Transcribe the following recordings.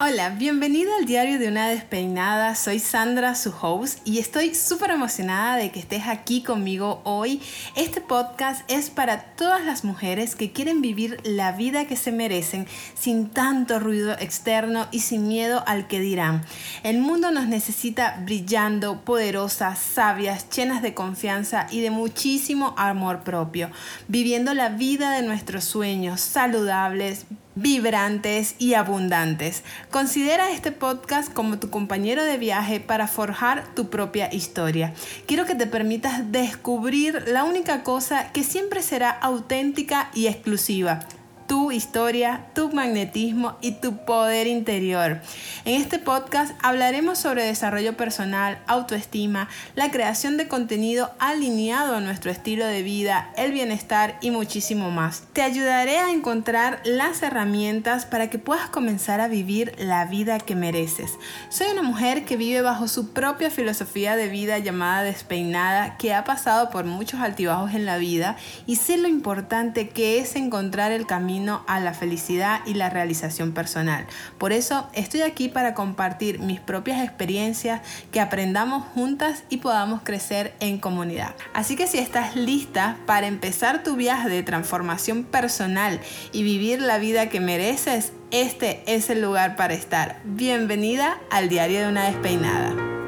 Hola, bienvenido al diario de una despeinada. Soy Sandra, su host, y estoy súper emocionada de que estés aquí conmigo hoy. Este podcast es para todas las mujeres que quieren vivir la vida que se merecen sin tanto ruido externo y sin miedo al que dirán. El mundo nos necesita brillando, poderosas, sabias, llenas de confianza y de muchísimo amor propio, viviendo la vida de nuestros sueños, saludables, vibrantes y abundantes. Considera este podcast como tu compañero de viaje para forjar tu propia historia. Quiero que te permitas descubrir la única cosa que siempre será auténtica y exclusiva tu historia, tu magnetismo y tu poder interior. En este podcast hablaremos sobre desarrollo personal, autoestima, la creación de contenido alineado a nuestro estilo de vida, el bienestar y muchísimo más. Te ayudaré a encontrar las herramientas para que puedas comenzar a vivir la vida que mereces. Soy una mujer que vive bajo su propia filosofía de vida llamada despeinada, que ha pasado por muchos altibajos en la vida y sé lo importante que es encontrar el camino a la felicidad y la realización personal. Por eso estoy aquí para compartir mis propias experiencias, que aprendamos juntas y podamos crecer en comunidad. Así que si estás lista para empezar tu viaje de transformación personal y vivir la vida que mereces, este es el lugar para estar. Bienvenida al diario de una despeinada.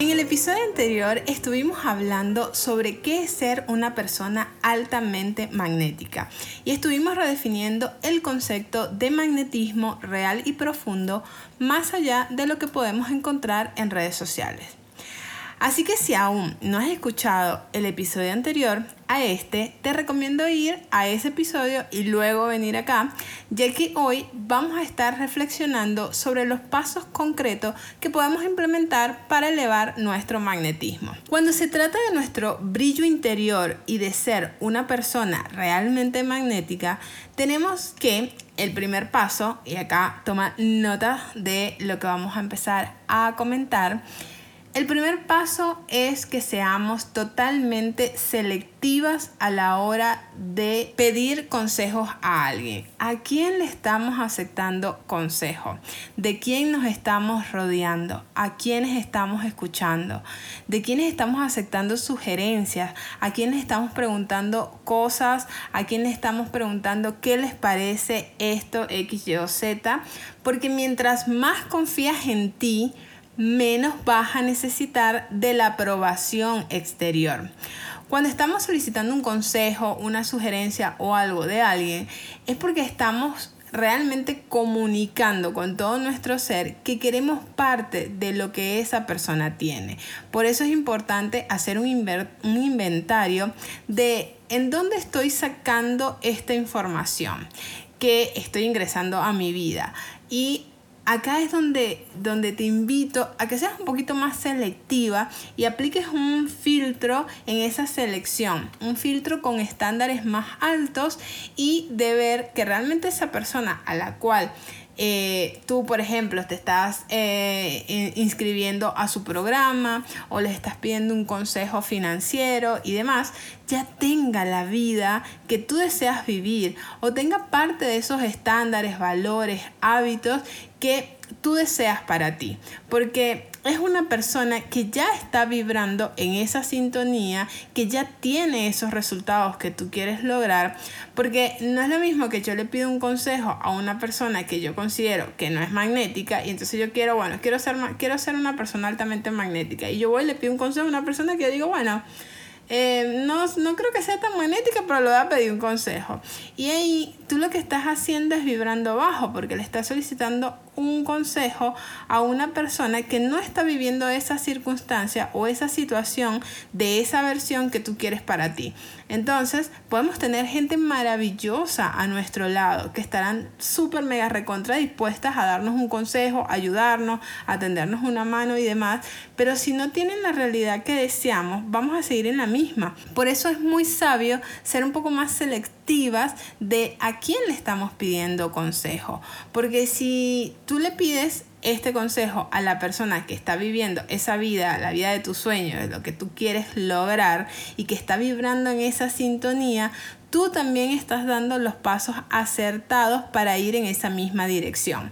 En el episodio anterior estuvimos hablando sobre qué es ser una persona altamente magnética y estuvimos redefiniendo el concepto de magnetismo real y profundo más allá de lo que podemos encontrar en redes sociales. Así que si aún no has escuchado el episodio anterior a este, te recomiendo ir a ese episodio y luego venir acá, ya que hoy vamos a estar reflexionando sobre los pasos concretos que podemos implementar para elevar nuestro magnetismo. Cuando se trata de nuestro brillo interior y de ser una persona realmente magnética, tenemos que el primer paso, y acá toma nota de lo que vamos a empezar a comentar, el primer paso es que seamos totalmente selectivas a la hora de pedir consejos a alguien. ¿A quién le estamos aceptando consejo? ¿De quién nos estamos rodeando? ¿A quiénes estamos escuchando? ¿De quiénes estamos aceptando sugerencias? ¿A quiénes estamos preguntando cosas? ¿A quiénes estamos preguntando qué les parece esto X, Y o Z? Porque mientras más confías en ti, menos vas a necesitar de la aprobación exterior. Cuando estamos solicitando un consejo, una sugerencia o algo de alguien, es porque estamos realmente comunicando con todo nuestro ser que queremos parte de lo que esa persona tiene. Por eso es importante hacer un, inventario de en dónde estoy sacando esta información que estoy ingresando a mi vida y acá es donde, donde te invito a que seas un poquito más selectiva y apliques un filtro en esa selección, un filtro con estándares más altos y de ver que realmente esa persona a la cual eh, tú, por ejemplo, te estás eh, inscribiendo a su programa o le estás pidiendo un consejo financiero y demás, ya tenga la vida que tú deseas vivir o tenga parte de esos estándares, valores, hábitos que tú deseas para ti. Porque es una persona que ya está vibrando en esa sintonía, que ya tiene esos resultados que tú quieres lograr, porque no es lo mismo que yo le pido un consejo a una persona que yo considero que no es magnética y entonces yo quiero, bueno, quiero ser, quiero ser una persona altamente magnética y yo voy y le pido un consejo a una persona que yo digo, bueno, eh, no, no creo que sea tan magnética, pero le voy a pedir un consejo. Y ahí tú lo que estás haciendo es vibrando bajo, porque le estás solicitando un consejo a una persona que no está viviendo esa circunstancia o esa situación de esa versión que tú quieres para ti. Entonces, podemos tener gente maravillosa a nuestro lado que estarán súper mega recontra dispuestas a darnos un consejo, ayudarnos, a tendernos una mano y demás, pero si no tienen la realidad que deseamos, vamos a seguir en la misma. Por eso es muy sabio ser un poco más selectivas de a quién le estamos pidiendo consejo, porque si tú le pides este consejo a la persona que está viviendo esa vida, la vida de tus sueños, de lo que tú quieres lograr y que está vibrando en esa sintonía, tú también estás dando los pasos acertados para ir en esa misma dirección.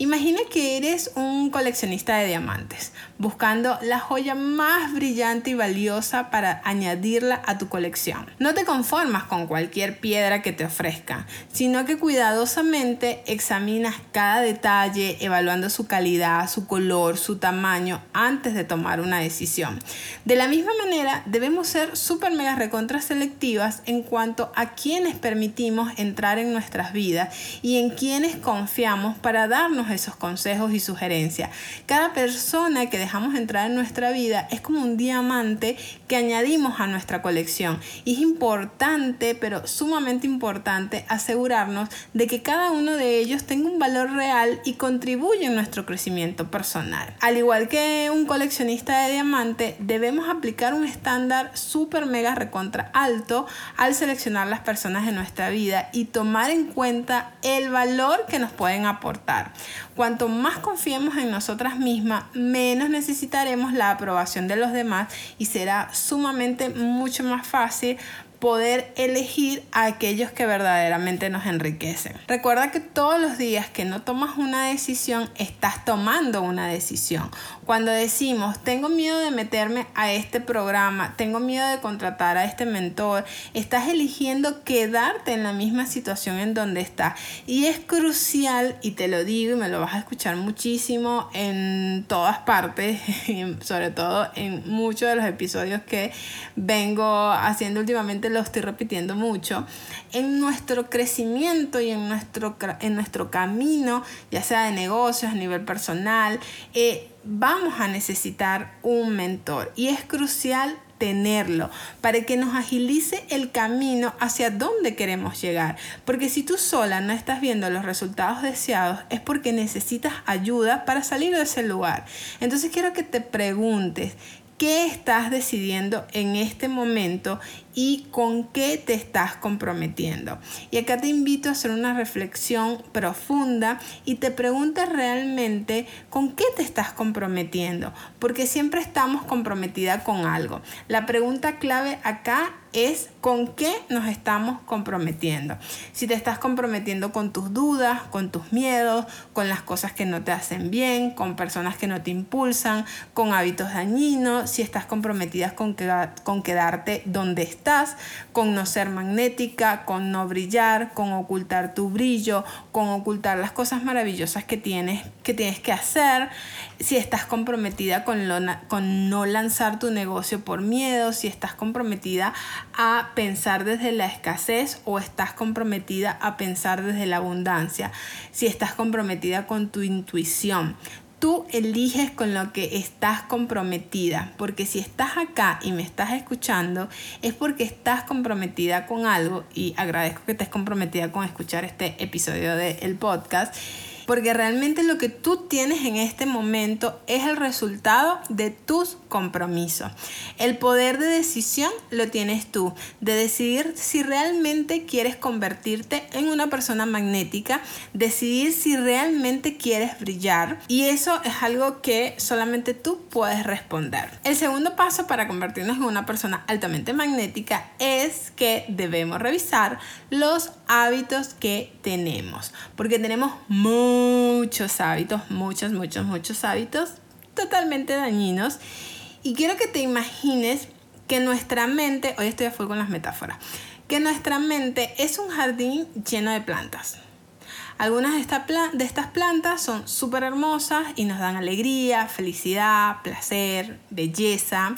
Imagina que eres un coleccionista de diamantes, buscando la joya más brillante y valiosa para añadirla a tu colección. No te conformas con cualquier piedra que te ofrezca, sino que cuidadosamente examinas cada detalle, evaluando su calidad, su color, su tamaño, antes de tomar una decisión. De la misma manera, debemos ser súper mega recontra selectivas en cuanto a quienes permitimos entrar en nuestras vidas y en quienes confiamos para darnos esos consejos y sugerencias. Cada persona que dejamos entrar en nuestra vida es como un diamante que añadimos a nuestra colección. Y es importante, pero sumamente importante, asegurarnos de que cada uno de ellos tenga un valor real y contribuye en nuestro crecimiento personal. Al igual que un coleccionista de diamante, debemos aplicar un estándar súper mega recontra alto al seleccionar las personas de nuestra vida y tomar en cuenta el valor que nos pueden aportar. Cuanto más confiemos en nosotras mismas, menos necesitaremos la aprobación de los demás y será sumamente mucho más fácil poder elegir a aquellos que verdaderamente nos enriquecen. Recuerda que todos los días que no tomas una decisión, estás tomando una decisión. Cuando decimos, tengo miedo de meterme a este programa, tengo miedo de contratar a este mentor, estás eligiendo quedarte en la misma situación en donde estás. Y es crucial, y te lo digo y me lo vas a escuchar muchísimo en todas partes, sobre todo en muchos de los episodios que vengo haciendo últimamente lo estoy repitiendo mucho, en nuestro crecimiento y en nuestro, en nuestro camino, ya sea de negocios, a nivel personal, eh, vamos a necesitar un mentor y es crucial tenerlo para que nos agilice el camino hacia dónde queremos llegar. Porque si tú sola no estás viendo los resultados deseados es porque necesitas ayuda para salir de ese lugar. Entonces quiero que te preguntes, ¿qué estás decidiendo en este momento y con qué te estás comprometiendo. Y acá te invito a hacer una reflexión profunda y te preguntas realmente con qué te estás comprometiendo, porque siempre estamos comprometidas con algo. La pregunta clave acá es con qué nos estamos comprometiendo. Si te estás comprometiendo con tus dudas, con tus miedos, con las cosas que no te hacen bien, con personas que no te impulsan, con hábitos dañinos, si estás comprometida con, con quedarte donde estás con no ser magnética, con no brillar, con ocultar tu brillo, con ocultar las cosas maravillosas que tienes que, tienes que hacer, si estás comprometida con, con no lanzar tu negocio por miedo, si estás comprometida a pensar desde la escasez o estás comprometida a pensar desde la abundancia, si estás comprometida con tu intuición. Tú eliges con lo que estás comprometida, porque si estás acá y me estás escuchando, es porque estás comprometida con algo y agradezco que estés comprometida con escuchar este episodio del podcast porque realmente lo que tú tienes en este momento es el resultado de tus compromisos. El poder de decisión lo tienes tú, de decidir si realmente quieres convertirte en una persona magnética, decidir si realmente quieres brillar y eso es algo que solamente tú puedes responder. El segundo paso para convertirnos en una persona altamente magnética es que debemos revisar los hábitos que tenemos, porque tenemos muy muchos hábitos, muchos, muchos, muchos hábitos totalmente dañinos. Y quiero que te imagines que nuestra mente, hoy estoy a full con las metáforas, que nuestra mente es un jardín lleno de plantas. Algunas de, de estas plantas son súper hermosas y nos dan alegría, felicidad, placer, belleza,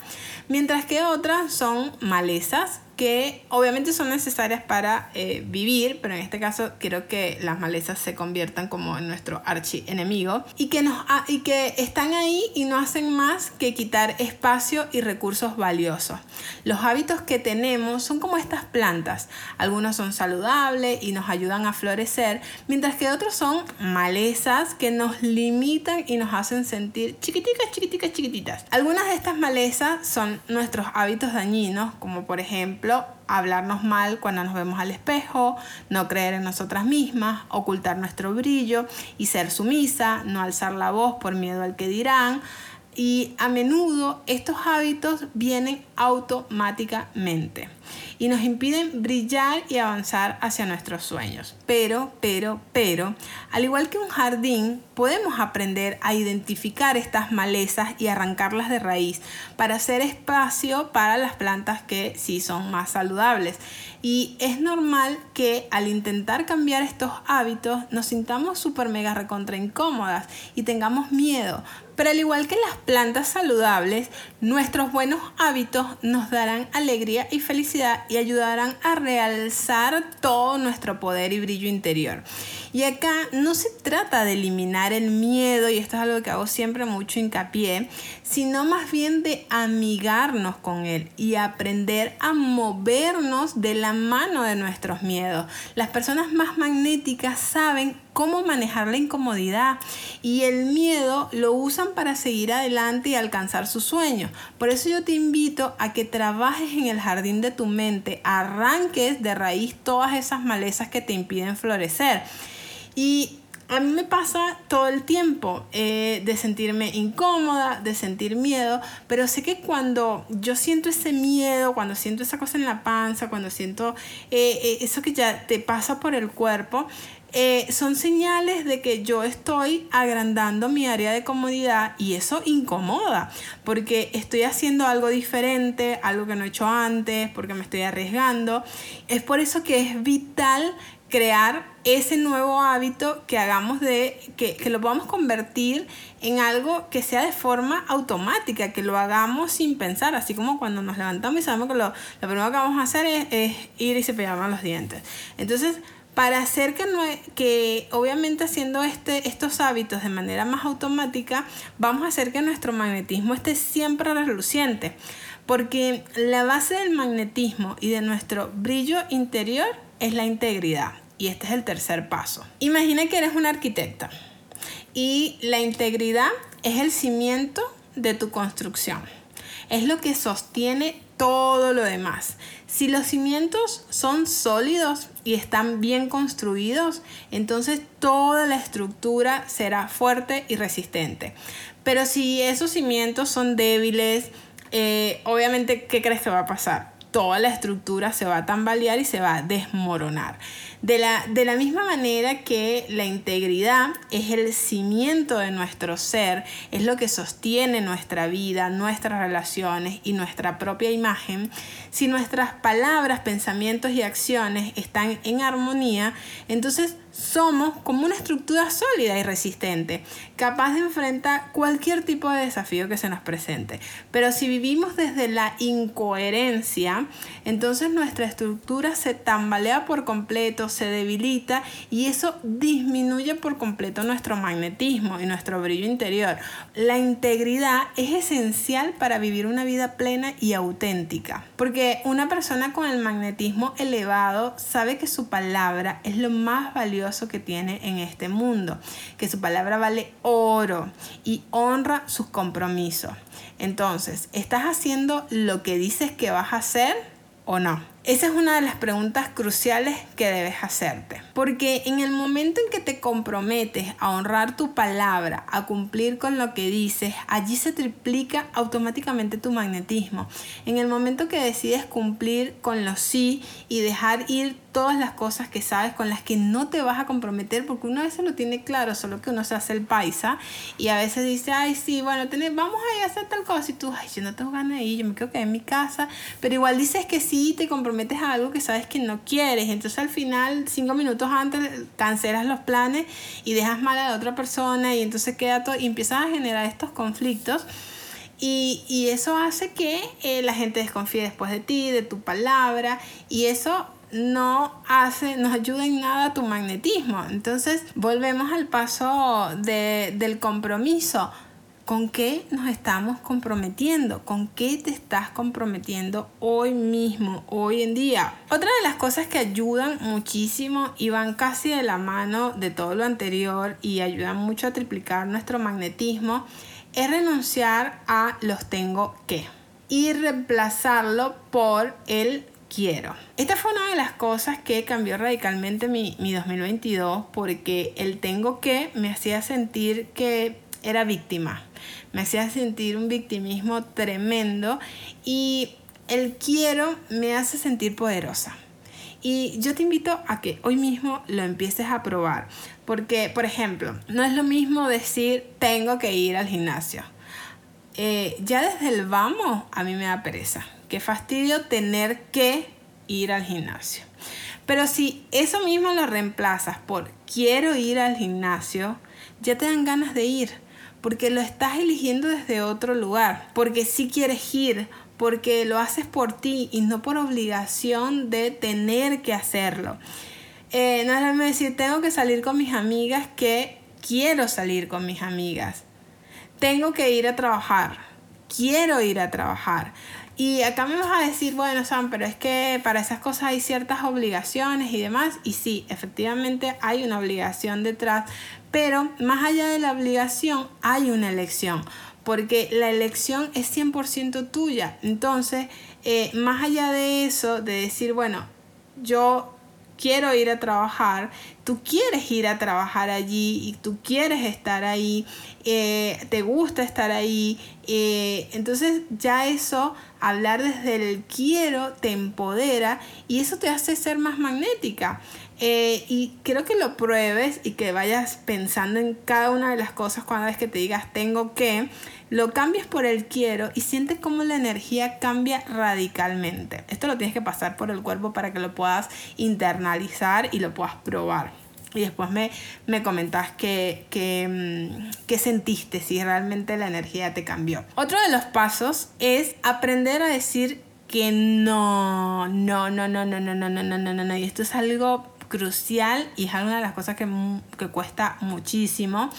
mientras que otras son malezas que obviamente son necesarias para eh, vivir, pero en este caso quiero que las malezas se conviertan como en nuestro archienemigo y que, nos, y que están ahí y no hacen más que quitar espacio y recursos valiosos. Los hábitos que tenemos son como estas plantas, algunos son saludables y nos ayudan a florecer, mientras que otros son malezas que nos limitan y nos hacen sentir chiquiticas, chiquiticas, chiquititas. Algunas de estas malezas son nuestros hábitos dañinos, como por ejemplo hablarnos mal cuando nos vemos al espejo, no creer en nosotras mismas, ocultar nuestro brillo y ser sumisa, no alzar la voz por miedo al que dirán. Y a menudo estos hábitos vienen automáticamente. y nos impiden brillar y avanzar hacia nuestros sueños. Pero, pero, pero, al igual que un jardín, podemos aprender a identificar estas malezas y arrancarlas de raíz para hacer espacio para las plantas que sí son más saludables. Y es normal que al intentar cambiar estos hábitos nos sintamos súper mega recontra incómodas y tengamos miedo. Pero al igual que las plantas saludables, nuestros buenos hábitos nos darán alegría y felicidad y ayudarán a realzar todo nuestro poder y brillo interior. Y acá no se trata de eliminar el miedo, y esto es algo que hago siempre mucho hincapié, sino más bien de amigarnos con él y aprender a movernos de la mano de nuestros miedos. Las personas más magnéticas saben cómo manejar la incomodidad y el miedo lo usan para seguir adelante y alcanzar sus sueños. Por eso yo te invito a que trabajes en el jardín de tu mente, arranques de raíz todas esas malezas que te impiden florecer. Y a mí me pasa todo el tiempo eh, de sentirme incómoda, de sentir miedo, pero sé que cuando yo siento ese miedo, cuando siento esa cosa en la panza, cuando siento eh, eh, eso que ya te pasa por el cuerpo, son señales de que yo estoy agrandando mi área de comodidad y eso incomoda porque estoy haciendo algo diferente, algo que no he hecho antes, porque me estoy arriesgando. Es por eso que es vital crear ese nuevo hábito que hagamos de, que, lo podamos convertir en algo que sea de forma automática, que lo hagamos sin pensar, así como cuando nos levantamos y sabemos que lo, lo primero que vamos a hacer es, ir y cepillarnos los dientes. Entonces, para hacer que, no, que obviamente haciendo este, estos hábitos de manera más automática, vamos a hacer que nuestro magnetismo esté siempre reluciente. Porque la base del magnetismo y de nuestro brillo interior es la integridad. Y este es el tercer paso. Imagina que eres una arquitecta y la integridad es el cimiento de tu construcción. Es lo que sostiene todo lo demás. Si los cimientos son sólidos y están bien construidos, entonces toda la estructura será fuerte y resistente. Pero si esos cimientos son débiles, eh, obviamente, ¿qué crees que va a pasar? Toda la estructura se va a tambalear y se va a desmoronar. De la, de la misma manera que la integridad es el cimiento de nuestro ser, es lo que sostiene nuestra vida, nuestras relaciones y nuestra propia imagen, si nuestras palabras, pensamientos y acciones están en armonía, entonces somos como una estructura sólida y resistente, capaz de enfrentar cualquier tipo de desafío que se nos presente. Pero si vivimos desde la incoherencia, entonces nuestra estructura se tambalea por completo, se debilita y eso disminuye por completo nuestro magnetismo y nuestro brillo interior. La integridad es esencial para vivir una vida plena y auténtica, porque una persona con el magnetismo elevado sabe que su palabra es lo más valioso que tiene en este mundo, que su palabra vale oro y honra sus compromisos. Entonces, ¿estás haciendo lo que dices que vas a hacer o no? Esa es una de las preguntas cruciales que debes hacerte. Porque en el momento en que te comprometes a honrar tu palabra, a cumplir con lo que dices, allí se triplica automáticamente tu magnetismo. En el momento que decides cumplir con los sí y dejar ir todas las cosas que sabes con las que no te vas a comprometer, porque uno a veces lo tiene claro, solo que uno se hace el paisa y a veces dice, ay, sí, bueno, vamos a ir a hacer tal cosa y tú, ay, yo no tengo ganas de ir, yo me quedo que en mi casa, pero igual dices que sí, te comprometes a algo que sabes que no quieres, entonces al final, cinco minutos antes, cancelas los planes y dejas mal a la otra persona y entonces queda todo y empiezas a generar estos conflictos. Y, y eso hace que eh, la gente desconfíe después de ti, de tu palabra, y eso no hace, nos ayuda en nada tu magnetismo. Entonces, volvemos al paso de, del compromiso. ¿Con qué nos estamos comprometiendo? ¿Con qué te estás comprometiendo hoy mismo, hoy en día? Otra de las cosas que ayudan muchísimo y van casi de la mano de todo lo anterior y ayudan mucho a triplicar nuestro magnetismo es renunciar a los tengo que y reemplazarlo por el quiero. Esta fue una de las cosas que cambió radicalmente mi, 2022 porque el tengo que me hacía sentir que era víctima, me hacía sentir un victimismo tremendo y el quiero me hace sentir poderosa. Y yo te invito a que hoy mismo lo empieces a probar. Porque, por ejemplo, no es lo mismo decir tengo que ir al gimnasio. Eh, ya desde el vamos a mí me da pereza. Qué fastidio tener que ir al gimnasio. Pero si eso mismo lo reemplazas por quiero ir al gimnasio, ya te dan ganas de ir. Porque lo estás eligiendo desde otro lugar. Porque si quieres ir porque lo haces por ti y no por obligación de tener que hacerlo. Eh, no es decir, tengo que salir con mis amigas que quiero salir con mis amigas. Tengo que ir a trabajar. Quiero ir a trabajar. Y acá me vas a decir, bueno, Sam, pero es que para esas cosas hay ciertas obligaciones y demás. Y sí, efectivamente hay una obligación detrás. Pero más allá de la obligación, hay una elección porque la elección es 100% tuya. Entonces, eh, más allá de eso, de decir, bueno, yo quiero ir a trabajar, tú quieres ir a trabajar allí y tú quieres estar ahí, eh, te gusta estar ahí, eh, entonces ya eso, hablar desde el quiero, te empodera y eso te hace ser más magnética. Eh, y quiero que lo pruebes y que vayas pensando en cada una de las cosas cuando vez que te digas tengo que, lo cambies por el quiero y sientes cómo la energía cambia radicalmente. Esto lo tienes que pasar por el cuerpo para que lo puedas internalizar y lo puedas probar. Y después me, me comentas qué que, mm, sentiste, si realmente la energía te cambió. Otro de los pasos es aprender a decir que no, no, no, no, no, no, no, no, no, no, no. Y esto es algo crucial y es una de las cosas que, que cuesta muchísimo.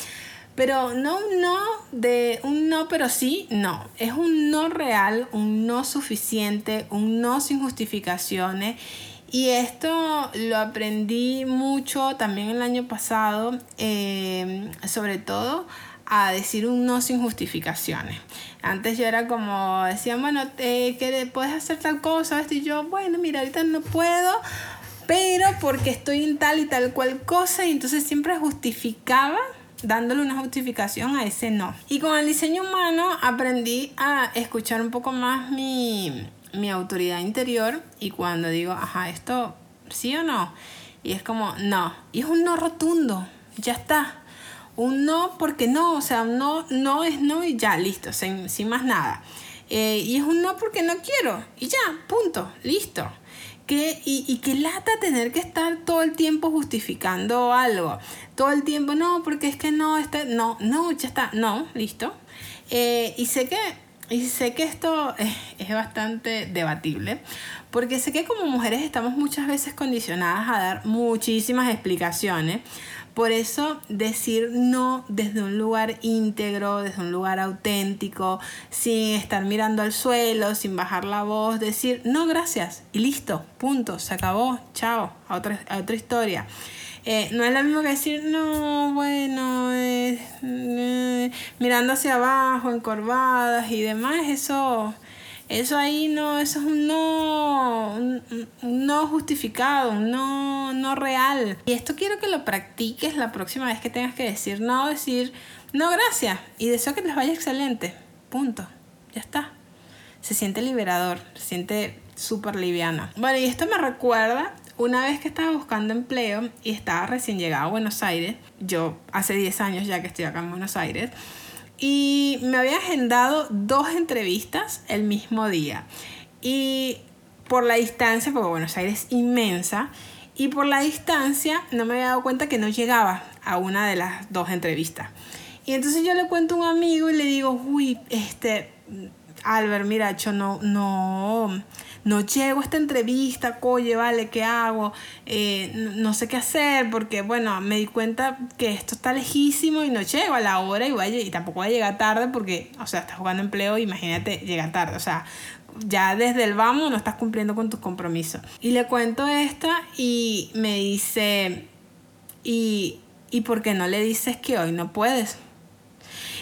Pero no un no de un no, pero sí, no. Es un no real, un no suficiente, un no sin justificaciones. Y esto lo aprendí mucho también el año pasado, eh, sobre todo a decir un no sin justificaciones. Antes yo era como, decían, bueno, eh, que puedes hacer tal cosa, y yo, bueno, mira, ahorita no puedo, pero porque estoy en tal y tal cual cosa y entonces siempre justificaba dándole una justificación a ese no. Y con el diseño humano aprendí a escuchar un poco más mi, mi autoridad interior y cuando digo, ajá, esto sí o no, y es como, no, y es un no rotundo, ya está. Un no porque no, o sea, no, no es no y ya, listo, sin, sin más nada. Eh, y es un no porque no quiero, y ya, punto, listo y, y que lata tener que estar todo el tiempo justificando algo. Todo el tiempo, no, porque es que no, está, no, no, ya está, no, listo. Eh, y sé que y sé que esto es, es, bastante debatible, porque sé que como mujeres estamos muchas veces condicionadas a dar muchísimas explicaciones por eso decir no desde un lugar íntegro, desde un lugar auténtico, sin estar mirando al suelo, sin bajar la voz, decir no gracias y listo, punto, se acabó, chao, a otra, otra historia. Eh, no es lo mismo que decir, no, bueno, eh, mirando hacia abajo, encorvadas y demás, eso eso ahí no, eso es un no, no justificado, un no, no real. Y esto quiero que lo practiques la próxima vez que tengas que decir no, decir no, gracias. Y deseo que les vaya excelente. Punto. Ya está. Se siente liberador, se siente súper liviano. Bueno, y esto me recuerda una vez que estaba buscando empleo y estaba recién llegado a Buenos Aires, yo hace 10 años ya que estoy acá en Buenos Aires, y me había agendado dos entrevistas el mismo día. Y por la distancia, porque Buenos Aires es inmensa, y por la distancia no me había dado cuenta que no llegaba a una de las dos entrevistas. Y entonces yo le cuento a un amigo y le digo, uy, este, Albert, mira, yo no, no, no llego a esta entrevista, coye, vale, ¿qué hago? Eh, no, sé qué hacer porque, bueno, me di cuenta que esto está lejísimo y no llego a la hora y, y tampoco voy a llegar tarde porque, o sea, estás jugando empleo, imagínate, llega tarde, o sea, ya desde el vamos no estás cumpliendo con tus compromisos. Y le cuento esta y me dice, ¿y, ¿y por qué no le dices que hoy no puedes?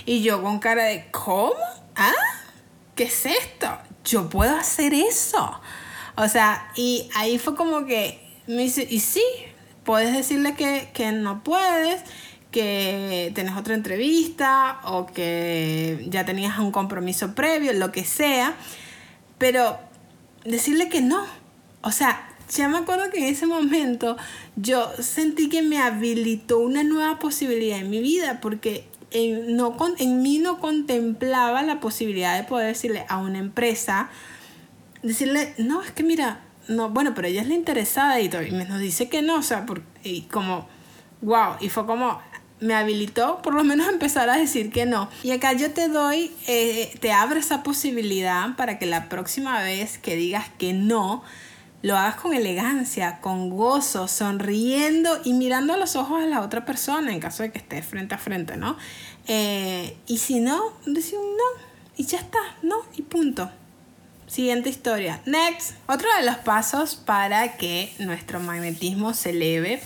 Y yo con cara de, ¿cómo? ¿Ah? ¿Qué es esto? Yo puedo hacer eso. O sea, y ahí fue como que me dice, y sí, puedes decirle que, que no puedes, que tenés otra entrevista o que ya tenías un compromiso previo, lo que sea, pero decirle que no. O sea, ya me acuerdo que en ese momento yo sentí que me habilitó una nueva posibilidad en mi vida porque en, no, en mí no contemplaba la posibilidad de poder decirle a una empresa, decirle, no, es que mira, no, bueno, pero ella es la interesada y, todo, y nos dice que no, o sea, por, y como, wow, y fue como, me habilitó por lo menos empezar a decir que no. Y acá yo te doy, eh, te abro esa posibilidad para que la próxima vez que digas que no, lo hagas con elegancia, con gozo, sonriendo y mirando a los ojos a la otra persona en caso de que estés frente a frente, ¿no? Eh, y si no, decir un no y ya está, no y punto. Siguiente historia. Next. Otro de los pasos para que nuestro magnetismo se eleve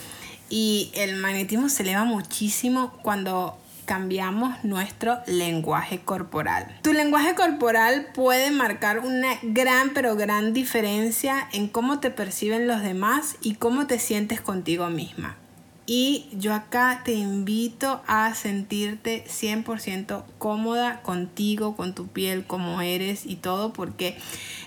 y el magnetismo se eleva muchísimo cuando cambiamos nuestro lenguaje corporal. Tu lenguaje corporal puede marcar una gran pero gran diferencia en cómo te perciben los demás y cómo te sientes contigo misma. Y yo acá te invito a sentirte 100% cómoda contigo, con tu piel, como eres y todo, porque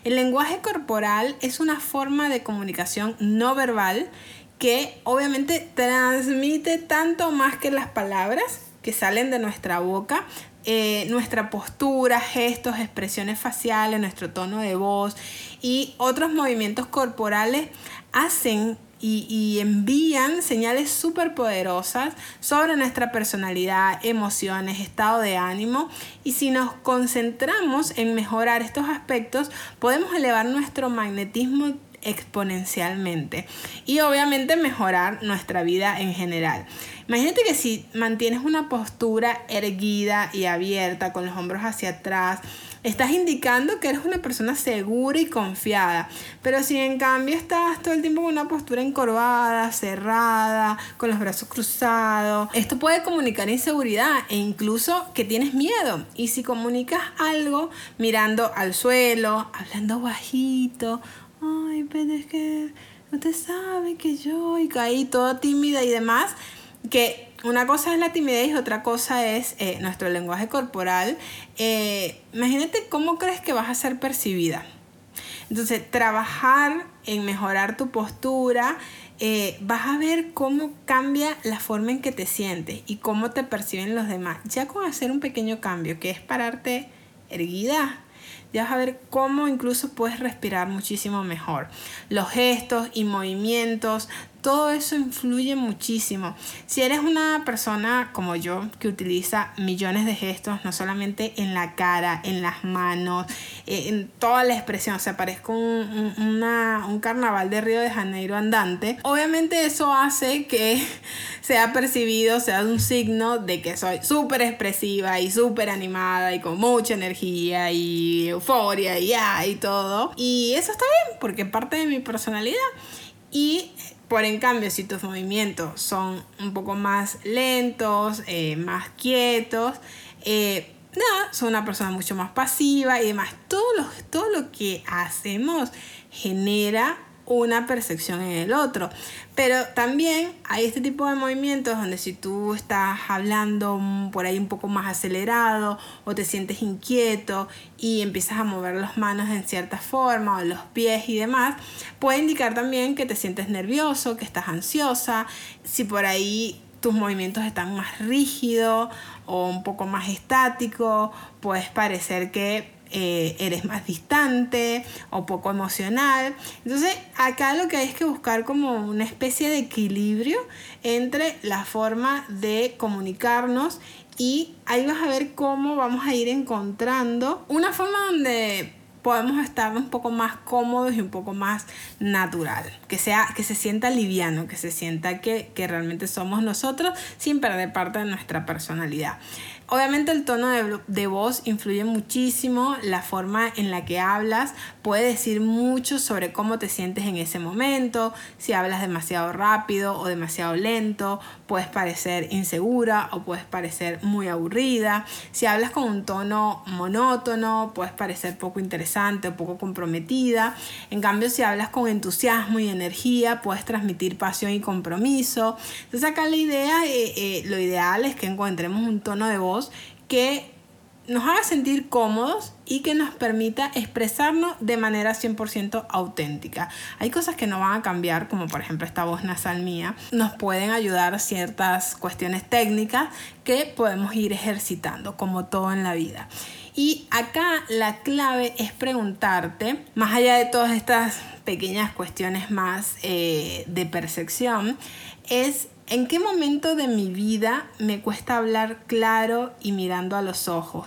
el lenguaje corporal es una forma de comunicación no verbal que obviamente transmite tanto más que las palabras que salen de nuestra boca, eh, nuestra postura, gestos, expresiones faciales, nuestro tono de voz y otros movimientos corporales hacen y, y, envían señales súper poderosas sobre nuestra personalidad, emociones, estado de ánimo. Y si nos concentramos en mejorar estos aspectos, podemos elevar nuestro magnetismo exponencialmente y obviamente mejorar nuestra vida en general. Imagínate que si mantienes una postura erguida y abierta con los hombros hacia atrás, estás indicando que eres una persona segura y confiada. Pero si en cambio estás todo el tiempo con una postura encorvada, cerrada, con los brazos cruzados, esto puede comunicar inseguridad e incluso que tienes miedo. Y si comunicas algo mirando al suelo, hablando bajito ay, pero es que te sabe que yo, y caí toda tímida y demás, que una cosa es la timidez y otra cosa es eh, nuestro lenguaje corporal. Eh, imagínate cómo crees que vas a ser percibida. Entonces, trabajar en mejorar tu postura, eh, vas a ver cómo cambia la forma en que te sientes y cómo te perciben los demás. Ya con hacer un pequeño cambio, que es pararte erguida, ya vas a ver cómo incluso puedes respirar muchísimo mejor. Los gestos y movimientos todo eso influye muchísimo. Si eres una persona como yo que utiliza millones de gestos, no solamente en la cara, en las manos, en toda la expresión, o sea, parezco un, un carnaval de Río de Janeiro andante, obviamente eso hace que sea percibido, sea un signo de que soy súper expresiva y súper animada y con mucha energía y euforia y ya y todo. Y eso está bien porque parte de mi personalidad. Y por en cambio, si tus movimientos son un poco más lentos, eh, más quietos, eh, nada, son una persona mucho más pasiva y demás. Todo todo lo que hacemos genera una percepción en el otro. Pero también hay este tipo de movimientos donde si tú estás hablando por ahí un poco más acelerado o te sientes inquieto y empiezas a mover las manos en cierta forma o los pies y demás, puede indicar también que te sientes nervioso, que estás ansiosa. Si por ahí tus movimientos están más rígidos o un poco más estáticos, puedes parecer que eh, eres más distante o poco emocional. Entonces acá lo que hay es que buscar como una especie de equilibrio entre la forma de comunicarnos y ahí vas a ver cómo vamos a ir encontrando una forma donde podemos estar un poco más cómodos y un poco más natural, que sea que se sienta liviano, que se sienta que, que realmente somos nosotros sin perder parte de nuestra personalidad. Obviamente el tono de, voz influye muchísimo, la forma en la que hablas puede decir mucho sobre cómo te sientes en ese momento, si hablas demasiado rápido o demasiado lento, puedes parecer insegura o puedes parecer muy aburrida, si hablas con un tono monótono, puedes parecer poco interesante o poco comprometida, en cambio si hablas con entusiasmo y energía, puedes transmitir pasión y compromiso. Entonces acá la idea, eh, eh, lo ideal es que encontremos un tono de voz que nos haga sentir cómodos y que nos permita expresarnos de manera 100% auténtica. Hay cosas que no van a cambiar, como por ejemplo esta voz nasal mía. Nos pueden ayudar ciertas cuestiones técnicas que podemos ir ejercitando, como todo en la vida. Y acá la clave es preguntarte, más allá de todas estas pequeñas cuestiones más eh, de percepción, es en qué momento de mi vida me cuesta hablar claro y mirando a los ojos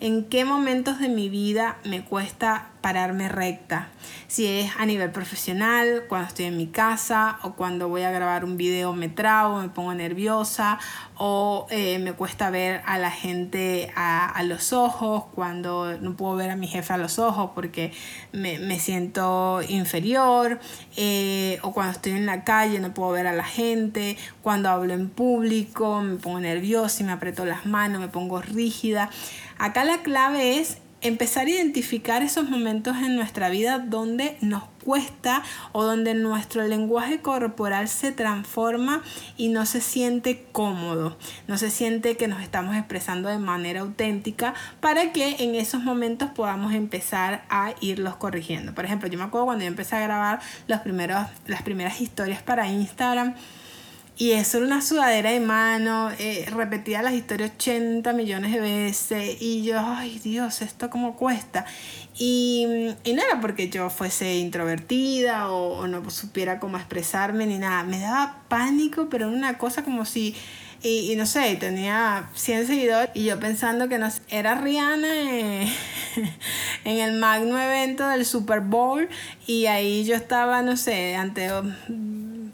en qué momentos de mi vida me cuesta pararme recta. Si es a nivel profesional, cuando estoy en mi casa o cuando voy a grabar un video me trabo, me pongo nerviosa o eh, me cuesta ver a la gente a, los ojos, cuando no puedo ver a mi jefe a los ojos porque me, siento inferior eh, o cuando estoy en la calle no puedo ver a la gente, cuando hablo en público me pongo nerviosa y me aprieto las manos, me pongo rígida. Acá la clave es empezar a identificar esos momentos en nuestra vida donde nos cuesta o donde nuestro lenguaje corporal se transforma y no se siente cómodo, no se siente que nos estamos expresando de manera auténtica para que en esos momentos podamos empezar a irlos corrigiendo. Por ejemplo, yo me acuerdo cuando yo empecé a grabar las primeras historias para Instagram, y eso era una sudadera de mano, eh, repetía las historias 80 millones de veces y yo, ay Dios, esto cómo cuesta. Y, y no era porque yo fuese introvertida o, no supiera cómo expresarme ni nada, me daba pánico, pero una cosa como si... Y, no sé, tenía 100 seguidores y yo pensando que no, era Rihanna en, en el magno evento del Super Bowl y ahí yo estaba, no sé, ante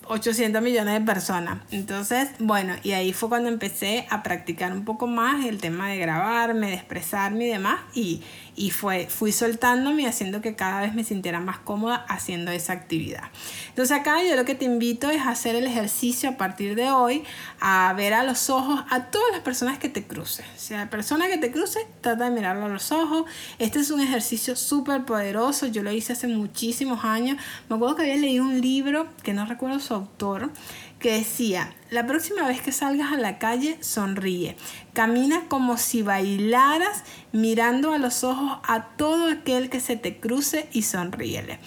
800 millones de personas. Entonces, bueno, y ahí fue cuando empecé a practicar un poco más el tema de grabarme, de expresarme y demás. Y, y fue, fui soltándome y haciendo que cada vez me sintiera más cómoda haciendo esa actividad. Entonces acá yo lo que te invito es a hacer el ejercicio a partir de hoy, a ver a los ojos a todas las personas que te crucen. Si la persona que te cruce, trata de mirarlo a los ojos. Este es un ejercicio súper poderoso, yo lo hice hace muchísimos años. Me acuerdo que había leído un libro, que no recuerdo su autor, que decía, la próxima vez que salgas a la calle, sonríe. Camina como si bailaras mirando a los ojos a todo aquel que se te cruce y sonríele.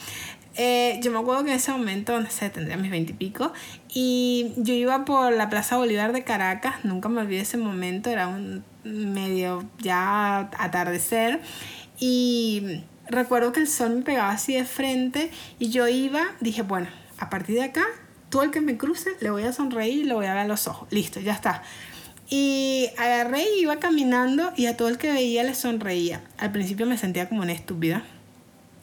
Eh, yo me acuerdo que en ese momento, no sé, tendría mis veintipico, y, y yo iba por la Plaza Bolívar de Caracas, nunca me olvidé ese momento, era un medio ya atardecer, y recuerdo que el sol me pegaba así de frente, y yo iba, dije, bueno, a partir de acá todo el que me cruce le voy a sonreír y le voy a ver los ojos. Listo, ya está. Y agarré y iba caminando y a todo el que veía le sonreía. Al principio me sentía como una estúpida.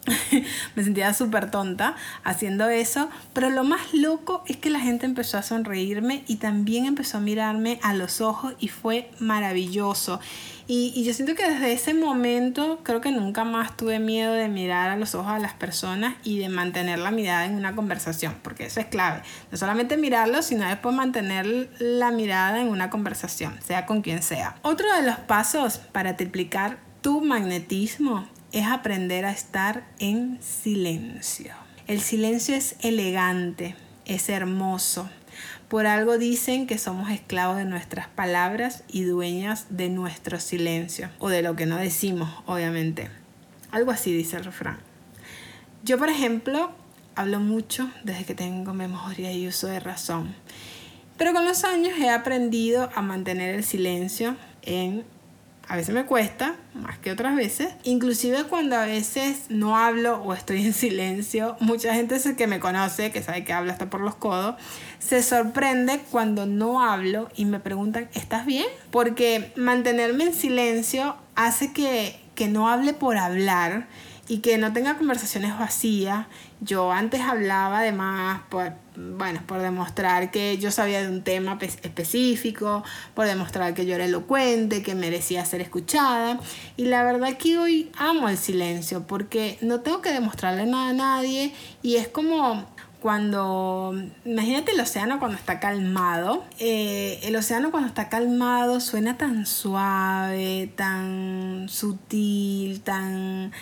me sentía súper tonta haciendo eso, pero lo más loco es que la gente empezó a sonreírme y también empezó a mirarme a los ojos y fue maravilloso. Y, yo siento que desde ese momento creo que nunca más tuve miedo de mirar a los ojos a las personas y de mantener la mirada en una conversación, porque eso es clave. No solamente mirarlo, sino después mantener la mirada en una conversación, sea con quien sea. Otro de los pasos para triplicar tu magnetismo es aprender a estar en silencio. El silencio es elegante, es hermoso por algo dicen que somos esclavos de nuestras palabras y dueñas de nuestro silencio, o de lo que no decimos, obviamente. Algo así dice el refrán. Yo, por ejemplo, hablo mucho desde que tengo memoria y uso de razón, pero con los años he aprendido a mantener el silencio en a veces me cuesta, más que otras veces. Inclusive cuando a veces no hablo o estoy en silencio, mucha gente que me conoce, que sabe que hablo hasta por los codos, se sorprende cuando no hablo y me preguntan, ¿estás bien? Porque mantenerme en silencio hace que, que no hable por hablar y que no tenga conversaciones vacías. Yo antes hablaba además por, bueno, por demostrar que yo sabía de un tema específico, por demostrar que yo era elocuente, que merecía ser escuchada. Y la verdad que hoy amo el silencio porque no tengo que demostrarle nada a nadie y es como cuando, imagínate el océano cuando está calmado, eh, el océano cuando está calmado suena tan suave, tan sutil, tan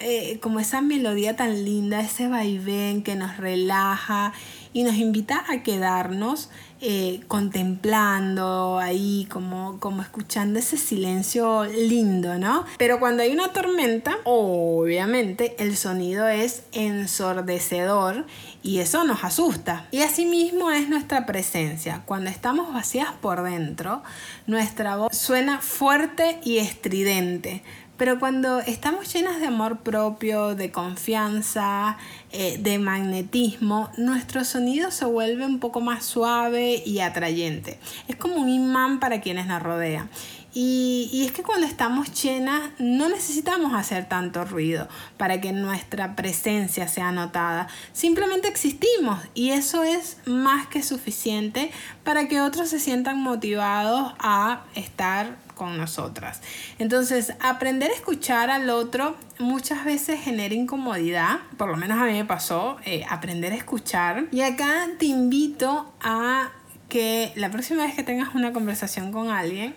eh, como esa melodía tan linda, ese vaivén que nos relaja y nos invita a quedarnos eh, contemplando ahí, como, como escuchando ese silencio lindo, ¿no? Pero cuando hay una tormenta, obviamente el sonido es ensordecedor y eso nos asusta. Y asimismo es nuestra presencia. Cuando estamos vacías por dentro, nuestra voz suena fuerte y estridente. Pero cuando estamos llenas de amor propio, de confianza, eh, de magnetismo, nuestro sonido se vuelve un poco más suave y atrayente. Es como un imán para quienes nos rodean. Y, y, es que cuando estamos llenas no necesitamos hacer tanto ruido para que nuestra presencia sea notada. Simplemente existimos y eso es más que suficiente para que otros se sientan motivados a estar con nosotras. Entonces, aprender a escuchar al otro muchas veces genera incomodidad, por lo menos a mí me pasó, eh, aprender a escuchar. Y acá te invito a que la próxima vez que tengas una conversación con alguien,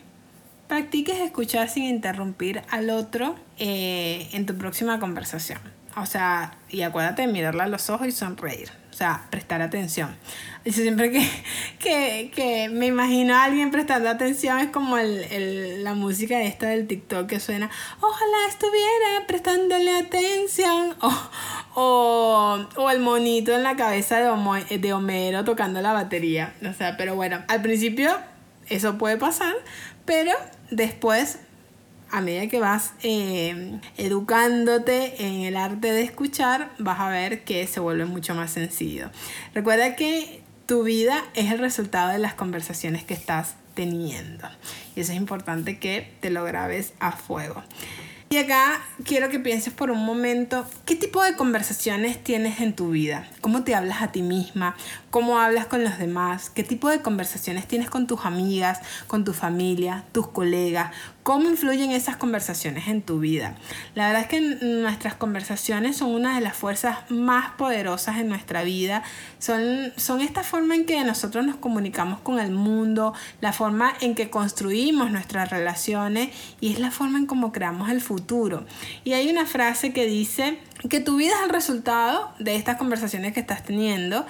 practiques escuchar sin interrumpir al otro eh, en tu próxima conversación. O sea, y acuérdate de mirarle a los ojos y sonreír. Sea, prestar atención. Dice siempre que, que, me imagino a alguien prestando atención, es como la música esta del TikTok que suena, ojalá estuviera prestándole atención, o, o, o el monito en la cabeza de, de Homero tocando la batería. O sea, pero bueno, al principio eso puede pasar, pero después a medida que vas eh, educándote en el arte de escuchar, vas a ver que se vuelve mucho más sencillo. Recuerda que tu vida es el resultado de las conversaciones que estás teniendo. Y eso es importante que te lo grabes a fuego. Y acá quiero que pienses por un momento qué tipo de conversaciones tienes en tu vida, cómo te hablas a ti misma, cómo hablas con los demás, qué tipo de conversaciones tienes con tus amigas, con tu familia, tus colegas, cómo influyen esas conversaciones en tu vida. La verdad es que nuestras conversaciones son una de las fuerzas más poderosas en nuestra vida. Son, son esta forma en que nosotros nos comunicamos con el mundo, la forma en que construimos nuestras relaciones y es la forma en cómo creamos el futuro. Y hay una frase que dice que tu vida es el resultado de estas conversaciones que estás teniendo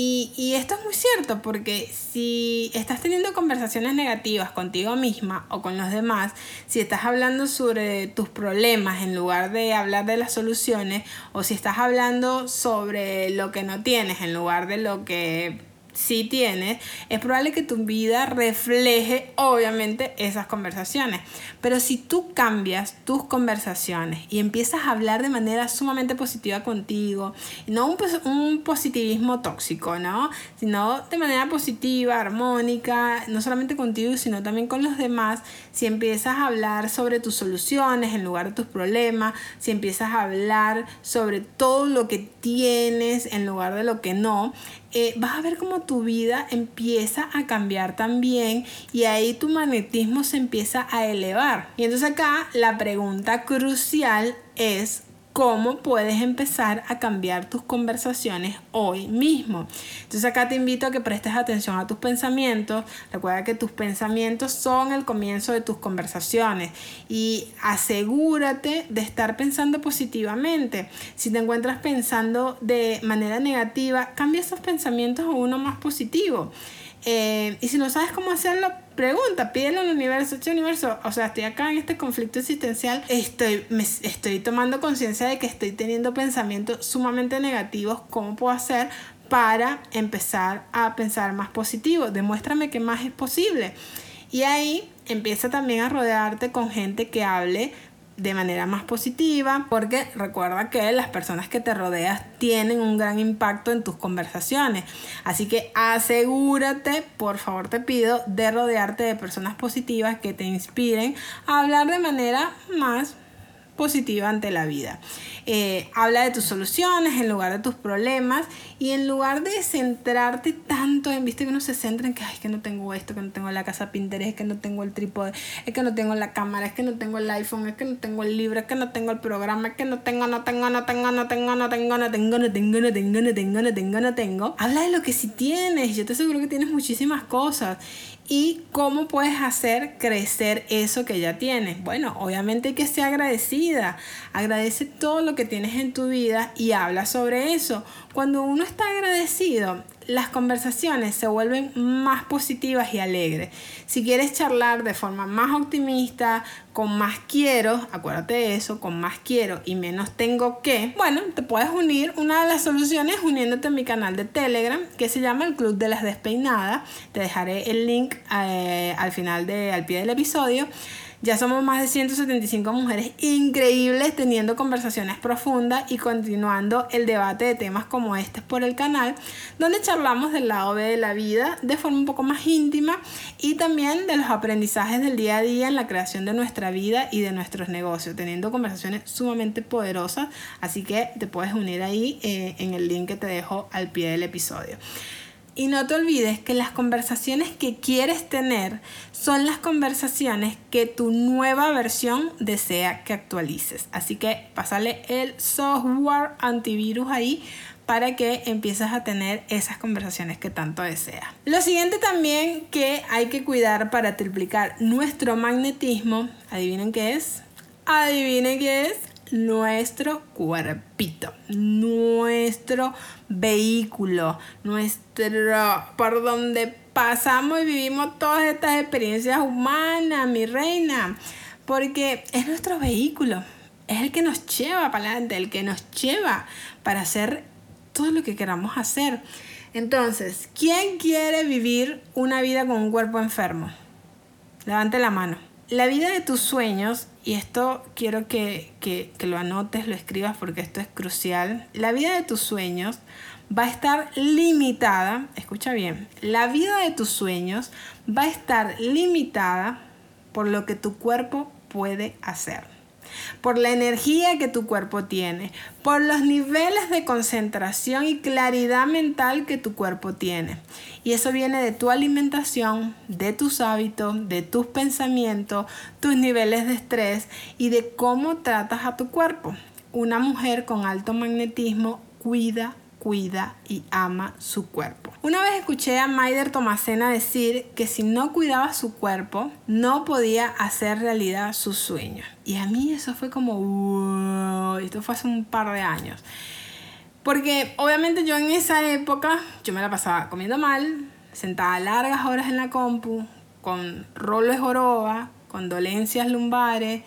y, esto es muy cierto porque si estás teniendo conversaciones negativas contigo misma o con los demás, si estás hablando sobre tus problemas en lugar de hablar de las soluciones, o si estás hablando sobre lo que no tienes en lugar de lo que si tienes, es probable que tu vida refleje obviamente esas conversaciones. Pero si tú cambias tus conversaciones y empiezas a hablar de manera sumamente positiva contigo, no un, un positivismo tóxico, ¿no? Sino de manera positiva, armónica, no solamente contigo, sino también con los demás, si empiezas a hablar sobre tus soluciones en lugar de tus problemas, si empiezas a hablar sobre todo lo que tienes en lugar de lo que no, eh, vas a ver cómo tu vida empieza a cambiar también y ahí tu magnetismo se empieza a elevar. Y entonces acá la pregunta crucial es cómo puedes empezar a cambiar tus conversaciones hoy mismo. Entonces acá te invito a que prestes atención a tus pensamientos. Recuerda que tus pensamientos son el comienzo de tus conversaciones y asegúrate de estar pensando positivamente. Si te encuentras pensando de manera negativa, cambia esos pensamientos a uno más positivo. Eh, y si no sabes cómo hacerlo, pregunta, pídelo al universo, che universo, o sea, estoy acá en este conflicto existencial, estoy, me, estoy tomando conciencia de que estoy teniendo pensamientos sumamente negativos, ¿cómo puedo hacer para empezar a pensar más positivo? Demuéstrame que más es posible. Y ahí empieza también a rodearte con gente que hable de manera más positiva, porque recuerda que las personas que te rodeas tienen un gran impacto en tus conversaciones. Así que asegúrate, por favor te pido, de rodearte de personas positivas que te inspiren a hablar de manera más positiva ante la vida. Eh, habla de tus soluciones en lugar de tus problemas y en lugar de centrarte tanto en, viste que uno se centra en que, ay, que no tengo esto, que no tengo la casa Pinterest, es que no tengo el trípode, es que no tengo la cámara, es que no tengo el iPhone, es que no tengo el libro, es que no tengo el programa, es que no tengo, no tengo, no tengo, no tengo, no tengo, no tengo, no tengo, no tengo, no tengo, no tengo, no tengo. Habla de lo que sí tienes, yo te aseguro que tienes muchísimas cosas y cómo puedes hacer crecer eso que ya tienes. Bueno, obviamente hay que ser agradecido vida. Agradece todo lo que tienes en tu vida y habla sobre eso. Cuando uno está agradecido, las conversaciones se vuelven más positivas y alegres. Si quieres charlar de forma más optimista, con más quiero, acuérdate de eso, con más quiero y menos tengo que, bueno, te puedes unir. Una de las soluciones uniéndote a mi canal de Telegram que se llama el Club de las Despeinadas. Te dejaré el link eh, al final de, al pie del episodio. Ya somos más de 175 mujeres increíbles teniendo conversaciones profundas y continuando el debate de temas como este por el canal, donde charlamos del lado B de la vida de forma un poco más íntima y también de los aprendizajes del día a día en la creación de nuestra vida y de nuestros negocios, teniendo conversaciones sumamente poderosas. Así que te puedes unir ahí eh, en el link que te dejo al pie del episodio. Y no te olvides que las conversaciones que quieres tener son las conversaciones que tu nueva versión desea que actualices. Así que pásale el software antivirus ahí para que empieces a tener esas conversaciones que tanto deseas. Lo siguiente también que hay que cuidar para triplicar nuestro magnetismo, adivinen qué es. Adivinen qué es nuestro cuerpito, nuestro vehículo, nuestro por donde pasamos y vivimos todas estas experiencias humanas, mi reina, porque es nuestro vehículo, es el que nos lleva para adelante, el que nos lleva para hacer todo lo que queramos hacer. Entonces, ¿quién quiere vivir una vida con un cuerpo enfermo? Levante la mano. La vida de tus sueños y esto quiero que, que, lo anotes, lo escribas porque esto es crucial, la vida de tus sueños va a estar limitada, escucha bien, la vida de tus sueños va a estar limitada por lo que tu cuerpo puede hacer por la energía que tu cuerpo tiene, por los niveles de concentración y claridad mental que tu cuerpo tiene. Y eso viene de tu alimentación, de tus hábitos, de tus pensamientos, tus niveles de estrés y de cómo tratas a tu cuerpo. Una mujer con alto magnetismo cuida cuida y ama su cuerpo. Una vez escuché a Maider Tomasena decir que si no cuidaba su cuerpo, no podía hacer realidad sus sueños. Y a mí eso fue como, esto fue hace un par de años. Porque obviamente yo en esa época, yo me la pasaba comiendo mal, sentada largas horas en la compu, con rolo de joroba, con dolencias lumbares,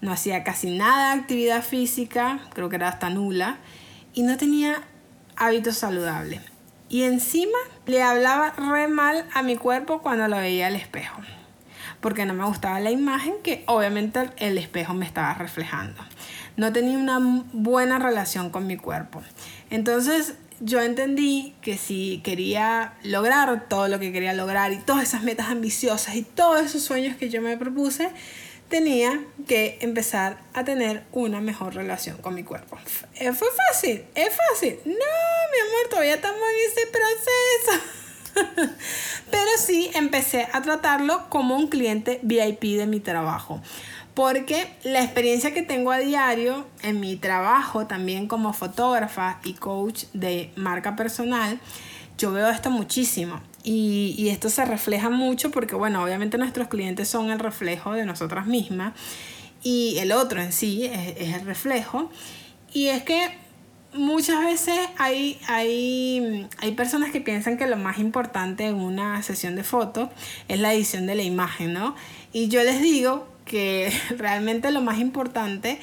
no hacía casi nada de actividad física, creo que era hasta nula, y no tenía hábitos saludables. Y encima le hablaba re mal a mi cuerpo cuando lo veía al espejo. Porque no me gustaba la imagen que obviamente el espejo me estaba reflejando. No tenía una buena relación con mi cuerpo. Entonces yo entendí que si quería lograr todo lo que quería lograr y todas esas metas ambiciosas y todos esos sueños que yo me propuse, tenía que empezar a tener una mejor relación con mi cuerpo. Eh, fue fácil, es fácil. No, mi amor, todavía estamos en ese proceso. Pero sí empecé a tratarlo como un cliente VIP de mi trabajo. Porque la experiencia que tengo a diario en mi trabajo, también como fotógrafa y coach de marca personal, yo veo esto muchísimo. Y, esto se refleja mucho porque, bueno, obviamente nuestros clientes son el reflejo de nosotras mismas y el otro en sí es, el reflejo. Y es que muchas veces hay, hay, hay personas que piensan que lo más importante en una sesión de fotos es la edición de la imagen, ¿no? Y yo les digo que realmente lo más importante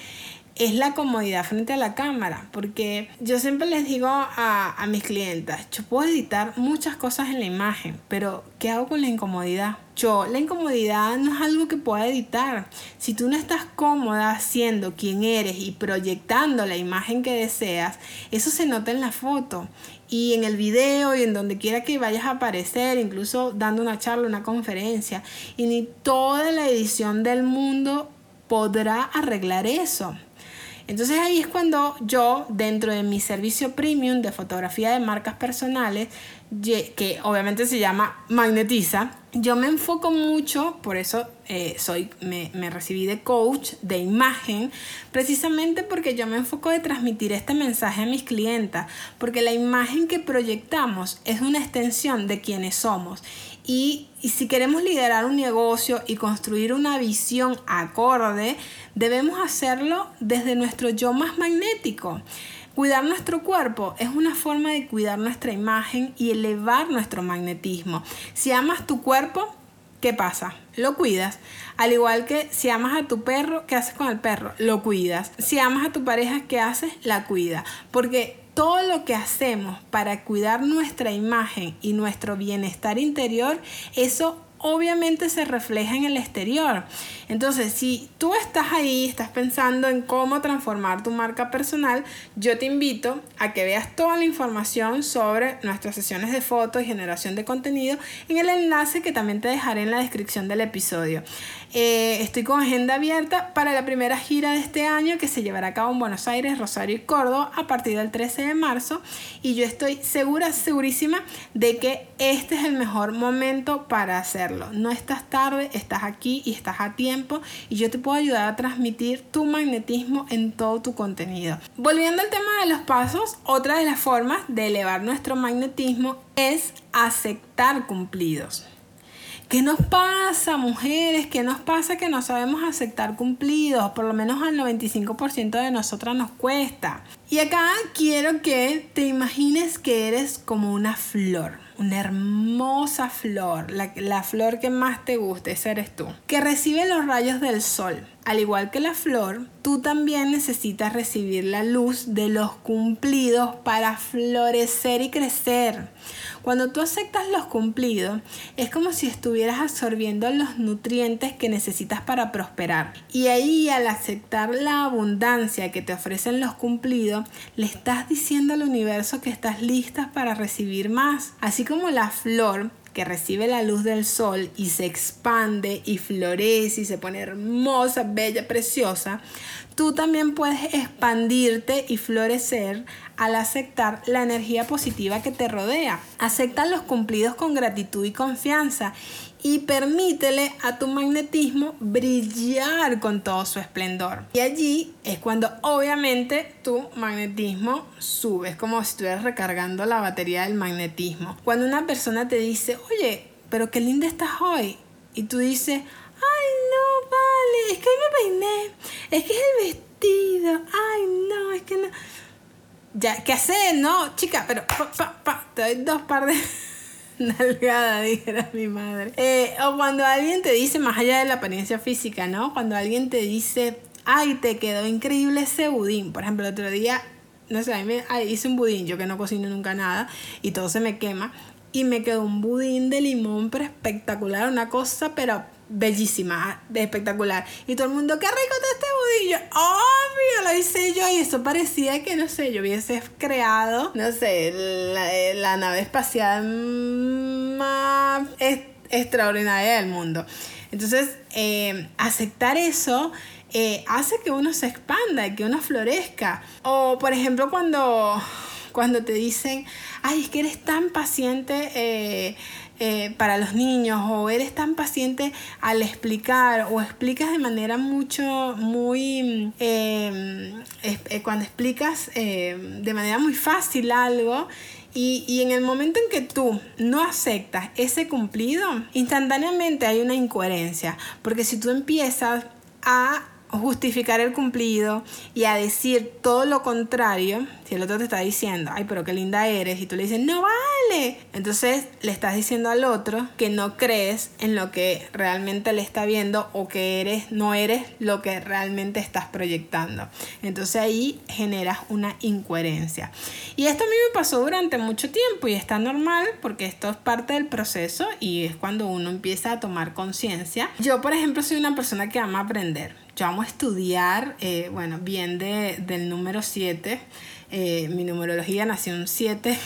es la comodidad frente a la cámara, porque yo siempre les digo a, a, mis clientas, yo puedo editar muchas cosas en la imagen, pero ¿qué hago con la incomodidad? Yo, la incomodidad no es algo que pueda editar. Si tú no estás cómoda siendo quien eres y proyectando la imagen que deseas, eso se nota en la foto y en el video y en donde quiera que vayas a aparecer, incluso dando una charla, una conferencia, y ni toda la edición del mundo podrá arreglar eso. Entonces ahí es cuando yo, dentro de mi servicio premium de fotografía de marcas personales, que obviamente se llama Magnetiza, yo me enfoco mucho, por eso eh, soy, me, me, recibí de coach de imagen, precisamente porque yo me enfoco de transmitir este mensaje a mis clientas, porque la imagen que proyectamos es una extensión de quienes somos Y, y si queremos liderar un negocio y construir una visión acorde, debemos hacerlo desde nuestro yo más magnético. Cuidar nuestro cuerpo es una forma de cuidar nuestra imagen y elevar nuestro magnetismo. Si amas tu cuerpo, ¿qué pasa? Lo cuidas. Al igual que si amas a tu perro, ¿qué haces con el perro? Lo cuidas. Si amas a tu pareja, ¿qué haces? La cuida. Porque todo lo que hacemos para cuidar nuestra imagen y nuestro bienestar interior, eso obviamente se refleja en el exterior. Entonces, si tú estás ahí, estás pensando en cómo transformar tu marca personal, yo te invito a que veas toda la información sobre nuestras sesiones de fotos y generación de contenido en el enlace que también te dejaré en la descripción del episodio. Eh, estoy con agenda abierta para la primera gira de este año que se llevará a cabo en Buenos Aires, Rosario y Córdoba a partir del 13 de marzo y yo estoy segura, segurísima de que este es el mejor momento para hacerlo. No estás tarde, estás aquí y estás a tiempo y yo te puedo ayudar a transmitir tu magnetismo en todo tu contenido. Volviendo al tema de los pasos, otra de las formas de elevar nuestro magnetismo es aceptar cumplidos. ¿Qué nos pasa, mujeres? ¿Qué nos pasa que no sabemos aceptar cumplidos? Por lo menos al 95% de nosotras nos cuesta. Y acá quiero que te imagines que eres como una flor, una hermosa flor, la, la flor que más te guste, esa eres tú, que recibe los rayos del sol. Al igual que la flor, tú también necesitas recibir la luz de los cumplidos para florecer y crecer. Cuando tú aceptas los cumplidos, es como si estuvieras absorbiendo los nutrientes que necesitas para prosperar. Y ahí al aceptar la abundancia que te ofrecen los cumplidos, le estás diciendo al universo que estás lista para recibir más. Así como la flor que recibe la luz del sol y se expande y florece y se pone hermosa, bella, preciosa, tú también puedes expandirte y florecer al aceptar la energía positiva que te rodea. Acepta los cumplidos con gratitud y confianza y permítele a tu magnetismo brillar con todo su esplendor. Y allí es cuando obviamente tu magnetismo sube, es como si estuvieras recargando la batería del magnetismo. Cuando una persona te dice, oye, pero qué linda estás hoy, y tú dices, ay no, vale, es que hoy me peiné, es que es el vestido, ay no, es que no. Ya, ¿qué haces? No, chica, pero te doy dos par de nalgada, dijera mi madre. Eh, o cuando alguien te dice, más allá de la apariencia física, ¿no? Cuando alguien te dice, ay, te quedó increíble ese budín. Por ejemplo, el otro día, no sé, a mí me, hice un budín, yo que no cocino nunca nada, y todo se me quema. Y me quedó un budín de limón, pero espectacular, una cosa, pero bellísima, espectacular. Y todo el mundo, qué rico está este budillo. Obvio, lo hice yo. Y eso parecía que, no sé, yo hubiese creado, no sé, la, nave espacial más extraordinaria del mundo. Entonces, eh, aceptar eso eh, hace que uno se expanda, que uno florezca. O, por ejemplo, cuando, cuando te dicen, ay, es que eres tan paciente. Eh, eh, para los niños o eres tan paciente al explicar o explicas de manera mucho, muy, eh, eh, cuando explicas de manera muy fácil algo y, y, en el momento en que tú no aceptas ese cumplido, instantáneamente hay una incoherencia, porque si tú empiezas a justificar el cumplido y a decir todo lo contrario, si el otro te está diciendo, ay, pero qué linda eres, y tú le dices, no vale, entonces le estás diciendo al otro que no crees en lo que realmente le está viendo o que eres, no eres lo que realmente estás proyectando. Entonces ahí generas una incoherencia. Y esto a mí me pasó durante mucho tiempo y está normal porque esto es parte del proceso y es cuando uno empieza a tomar conciencia. Yo, por ejemplo, soy una persona que ama aprender yo amo estudiar, eh, bueno, bien de, del número 7. Eh, mi numerología nació un 7,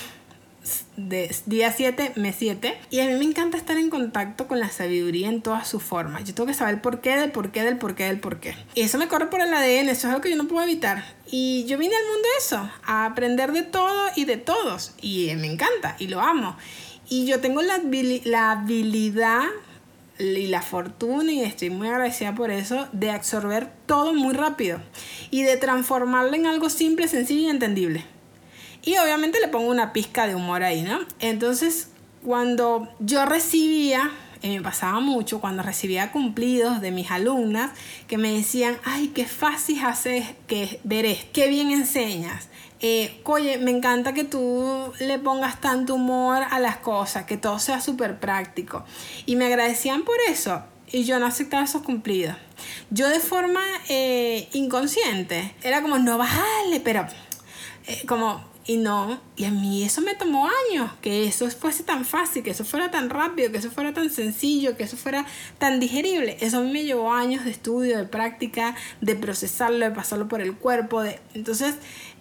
de día 7, mes 7. Y a mí me encanta estar en contacto con la sabiduría en todas sus formas. Yo tengo que saber el porqué del porqué del porqué del porqué. Y eso me corre por el ADN, eso es algo que yo no puedo evitar. Y yo vine al mundo eso, a aprender de todo y de todos. Y me encanta y lo amo. Y yo tengo la, la habilidad y la fortuna, y estoy muy agradecida por eso, de absorber todo muy rápido y de transformarlo en algo simple, sencillo y entendible. Y obviamente le pongo una pizca de humor ahí, ¿no? Entonces, cuando yo recibía me pasaba mucho cuando recibía cumplidos de mis alumnas que me decían, ay, qué fácil haces que ver esto, qué bien enseñas. Eh, oye, me encanta que tú le pongas tanto humor a las cosas, que todo sea súper práctico. Y me agradecían por eso y yo no aceptaba esos cumplidos. Yo de forma eh, inconsciente era como, no vale, pero eh, como y no, y a mí eso me tomó años, que eso fuese tan fácil, que eso fuera tan rápido, que eso fuera tan sencillo, que eso fuera tan digerible. Eso a mí me llevó años de estudio, de práctica, de procesarlo, de pasarlo por el cuerpo. De... Entonces,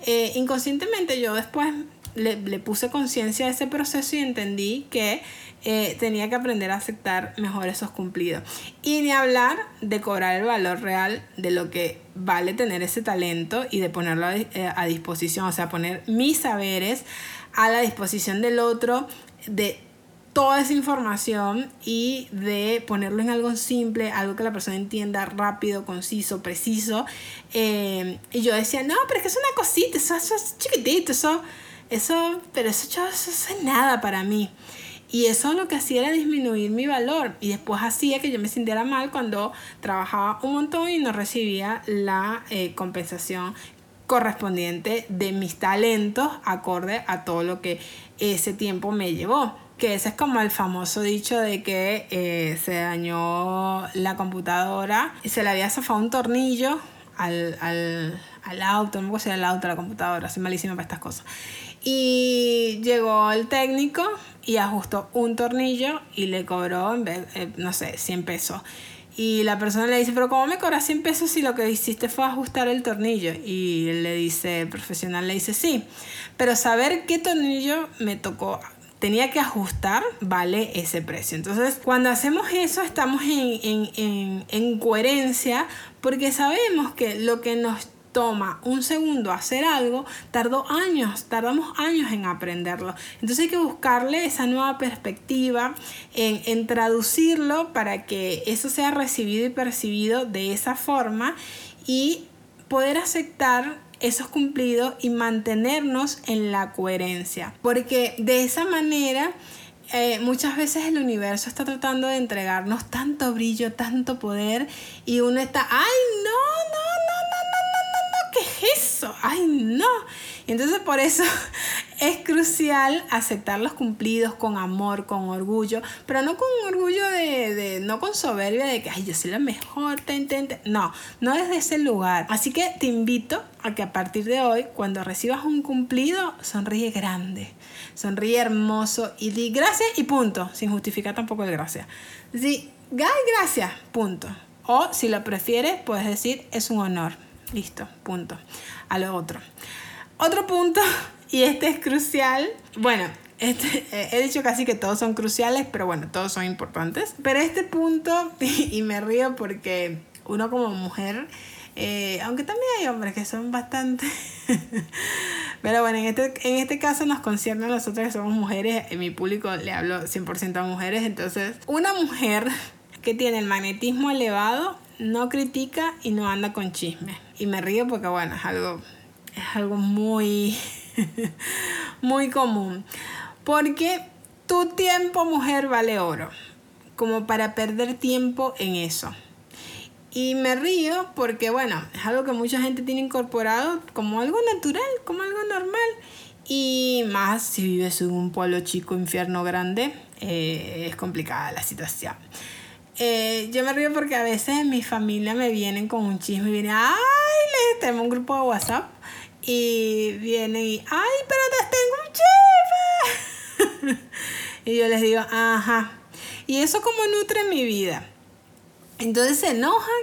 eh, inconscientemente yo después le, le puse conciencia a ese proceso y entendí que eh, tenía que aprender a aceptar mejor esos cumplidos. Y ni hablar de cobrar el valor real de lo que vale tener ese talento y de ponerlo a, eh, a disposición, o sea, poner mis saberes a la disposición del otro, de toda esa información y de ponerlo en algo simple, algo que la persona entienda rápido, conciso, preciso. Eh, y yo decía, no, pero es que es una cosita, eso, es chiquitito, eso, eso, pero eso, eso, eso es nada para mí. Y eso lo que hacía era disminuir mi valor y después hacía que yo me sintiera mal cuando trabajaba un montón y no recibía la eh, compensación correspondiente de mis talentos acorde a todo lo que ese tiempo me llevó. Que ese es como el famoso dicho de que eh, se dañó la computadora y se le había zafado un tornillo al, al, al auto, no me acuerdo si el auto, la computadora, soy malísima para estas cosas. Y llegó el técnico y ajustó un tornillo y le cobró, en vez, eh, no sé, 100 pesos. Y la persona le dice, pero ¿cómo me cobras 100 pesos si lo que hiciste fue ajustar el tornillo? Y le dice, el profesional le dice, sí, pero saber qué tornillo me tocó tenía que ajustar, vale ese precio. Entonces, cuando hacemos eso, estamos en, en, en, en coherencia porque sabemos que lo que nos toma un segundo hacer algo, tardó años, tardamos años en aprenderlo. Entonces hay que buscarle esa nueva perspectiva, en, en traducirlo para que eso sea recibido y percibido de esa forma y poder aceptar esos cumplidos y mantenernos en la coherencia. Porque de esa manera... Eh, muchas veces el universo está tratando de entregarnos tanto brillo, tanto poder y uno está, ay, no, no, eso? Ay, no. Entonces por eso es crucial aceptar los cumplidos con amor, con orgullo, pero no con orgullo de, no con soberbia de que, ay, yo soy la mejor, te, No, no desde ese lugar. Así que te invito a que a partir de hoy, cuando recibas un cumplido, sonríe grande, sonríe hermoso y di gracias y punto, sin justificar tampoco el gracias. Di, gracias, punto. O si lo prefieres, puedes decir, es un honor. Listo, punto. A lo otro. Otro punto, y este es crucial. Bueno, este, he dicho casi que todos son cruciales, pero bueno, todos son importantes. Pero este punto, y, me río porque uno como mujer, eh, aunque también hay hombres que son bastante... pero bueno, en este, en este caso nos concierne a nosotros que somos mujeres. En mi público le hablo 100% a mujeres. Entonces, una mujer que tiene el magnetismo elevado no critica y no anda con chisme. Y me río porque, bueno, es algo, es algo muy, muy común. Porque tu tiempo, mujer, vale oro. Como para perder tiempo en eso. Y me río porque, bueno, es algo que mucha gente tiene incorporado como algo natural, como algo normal. Y más si vives en un pueblo chico, infierno grande, eh, es complicada la situación. Eh, yo me río porque a veces mi familia me vienen con un chisme y vienen, ay, les tengo un grupo de WhatsApp y vienen y, ay, pero te tengo un chisme. y yo les digo, ajá. Y eso como nutre mi vida. Entonces se enojan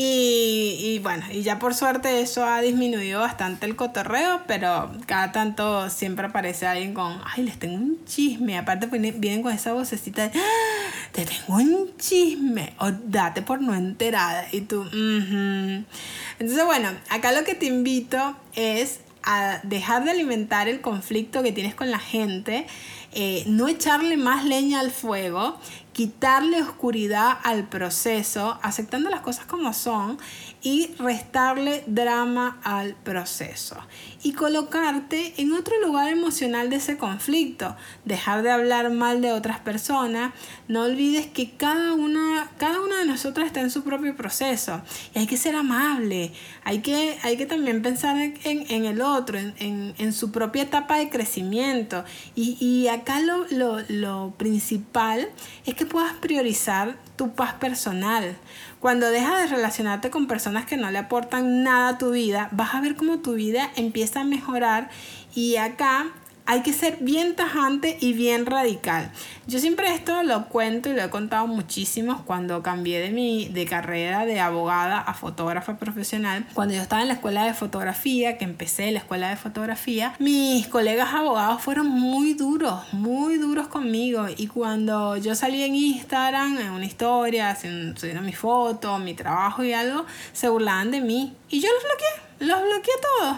y, y, bueno, y ya por suerte eso ha disminuido bastante el cotorreo, pero cada tanto siempre aparece alguien con, ay, les tengo un chisme. Aparte vienen con esa vocecita de, ah, te tengo un chisme, o date por no enterada. Y tú, entonces bueno, acá lo que te invito es a dejar de alimentar el conflicto que tienes con la gente, eh, no echarle más leña al fuego, quitarle oscuridad al proceso, aceptando las cosas como son y restarle drama al proceso. Y colocarte en otro lugar emocional de ese conflicto. Dejar de hablar mal de otras personas. No olvides que cada una, cada una de nosotros está en su propio proceso. Y hay que ser amable. Hay que, hay que también pensar en, en el otro, en, en, su propia etapa de crecimiento. Y, y acá lo, lo, lo principal es que puedas priorizar tu paz personal. Cuando dejas de relacionarte con personas que no le aportan nada a tu vida, vas a ver cómo tu vida empieza a mejorar y acá hay que ser bien tajante y bien radical. Yo siempre esto lo cuento y lo he contado muchísimo cuando cambié de mi de carrera de abogada a fotógrafa profesional. Cuando yo estaba en la escuela de fotografía, que empecé la escuela de fotografía, mis colegas abogados fueron muy duros, muy duros conmigo. Y cuando yo salí en Instagram, en una historia, subiendo mi foto, mi trabajo y algo, se burlaban de mí. Y yo los bloqueé, los bloqueé todos.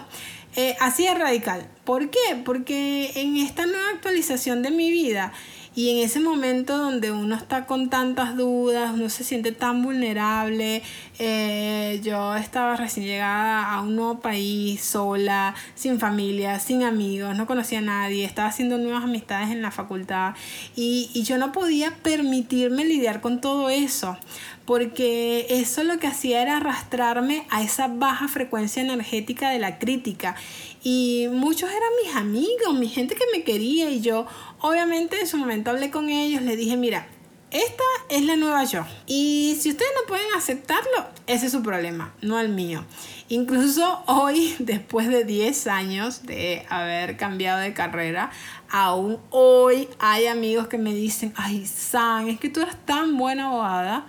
Eh, así es radical. ¿Por qué? Porque en esta nueva actualización de mi vida y en ese momento donde uno está con tantas dudas, uno se siente tan vulnerable, eh, yo estaba recién llegada a un nuevo país, sola, sin familia, sin amigos, no conocía a nadie, estaba haciendo nuevas amistades en la facultad y, y yo no podía permitirme lidiar con todo eso porque eso lo que hacía era arrastrarme a esa baja frecuencia energética de la crítica. Y muchos eran mis amigos, mi gente que me quería y yo obviamente en su momento hablé con ellos, les dije, mira, esta es la nueva yo. Y si ustedes no pueden aceptarlo, ese es su problema, no el mío. Incluso hoy, después de 10 años de haber cambiado de carrera, aún hoy hay amigos que me dicen, ay, San, es que tú eres tan buena abogada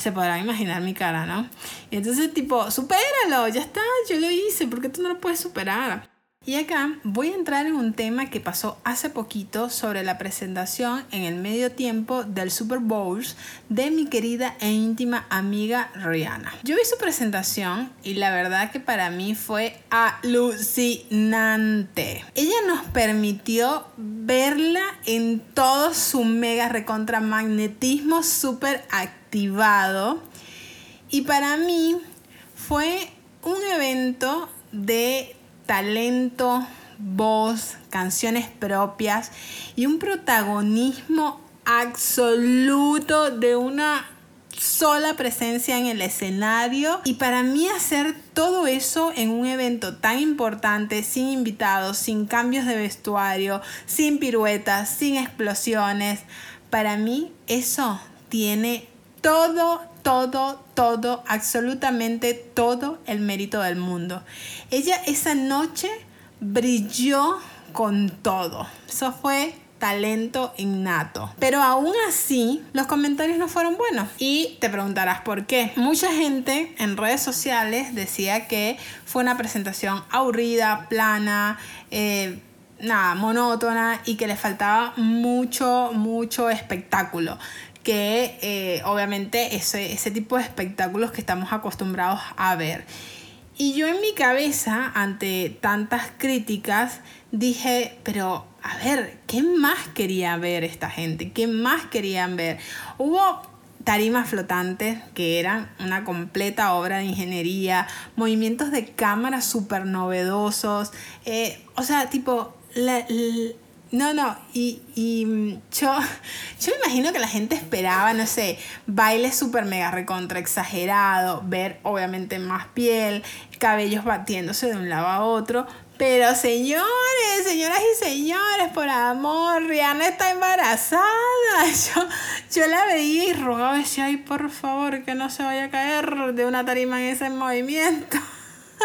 se podrán imaginar mi cara, ¿no? Y entonces tipo, supéralo, ya está, yo lo hice, ¿por qué tú no lo puedes superar? Y acá voy a entrar en un tema que pasó hace poquito sobre la presentación en el medio tiempo del Super Bowl de mi querida e íntima amiga Rihanna. Yo vi su presentación y la verdad que para mí fue alucinante. Ella nos permitió verla en todo su mega recontra magnetismo super activado y para mí fue un evento de talento, voz, canciones propias y un protagonismo absoluto de una sola presencia en el escenario. Y para mí hacer todo eso en un evento tan importante, sin invitados, sin cambios de vestuario, sin piruetas, sin explosiones, para mí eso tiene todo, todo, todo, absolutamente todo el mérito del mundo. Ella esa noche brilló con todo. Eso fue talento innato. Pero aún así, los comentarios no fueron buenos. Y te preguntarás por qué. Mucha gente en redes sociales decía que fue una presentación aburrida, plana, eh, nada, monótona y que le faltaba mucho, mucho espectáculo que eh, obviamente ese, ese tipo de espectáculos que estamos acostumbrados a ver. Y yo en mi cabeza, ante tantas críticas, dije, pero a ver, ¿qué más quería ver esta gente? ¿Qué más querían ver? Hubo tarimas flotantes que eran una completa obra de ingeniería, movimientos de cámara súper novedosos, eh, o sea, tipo, no, no, y, y mm, yo, yo me imagino que la gente esperaba, no sé, baile súper mega recontra exagerado, ver obviamente más piel, cabellos batiéndose de un lado a otro, pero señores, señoras y señores, por amor, Rihanna está embarazada. Yo, yo la veía y rogaba, decía, ay, por favor, que no se vaya a caer de una tarima en ese movimiento.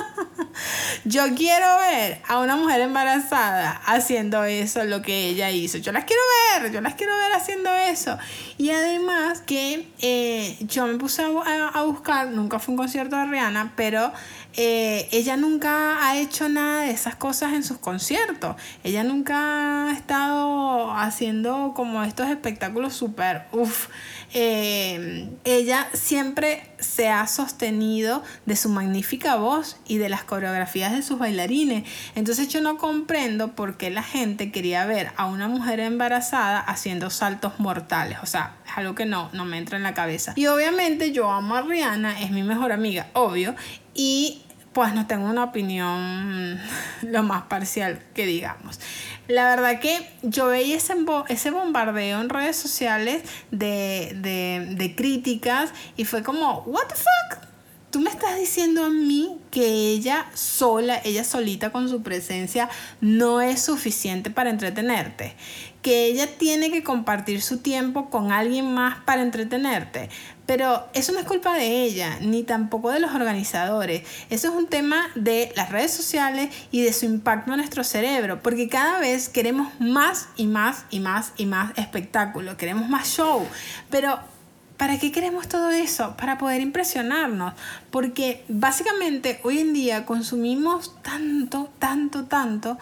Yo quiero ver a una mujer embarazada haciendo eso, lo que ella hizo. Yo las quiero ver, yo las quiero ver haciendo eso. Y además que eh, yo me puse a, buscar, nunca fue un concierto de Rihanna, pero eh, ella nunca ha hecho nada de esas cosas en sus conciertos. Ella nunca ha estado haciendo como estos espectáculos súper, uff. Eh, ella siempre se ha sostenido de su magnífica voz y de las coreografías de sus bailarines. Entonces yo no comprendo por qué la gente quería ver a una mujer embarazada haciendo saltos mortales. O sea, es algo que no, no me entra en la cabeza. Y obviamente yo amo a Rihanna, es mi mejor amiga, obvio. Y pues no tengo una opinión lo más parcial que digamos. La verdad que yo veía ese, ese bombardeo en redes sociales de, de, de críticas y fue como, ¿What the fuck? Tú me estás diciendo a mí que ella sola, ella solita con su presencia, no es suficiente para entretenerte. Que ella tiene que compartir su tiempo con alguien más para entretenerte. Pero eso no es culpa de ella, ni tampoco de los organizadores. Eso es un tema de las redes sociales y de su impacto en nuestro cerebro, porque cada vez queremos más y más y más y más espectáculo, queremos más show. Pero ¿Para qué queremos todo eso? Para poder impresionarnos. Porque básicamente hoy en día consumimos tanto, tanto, tanto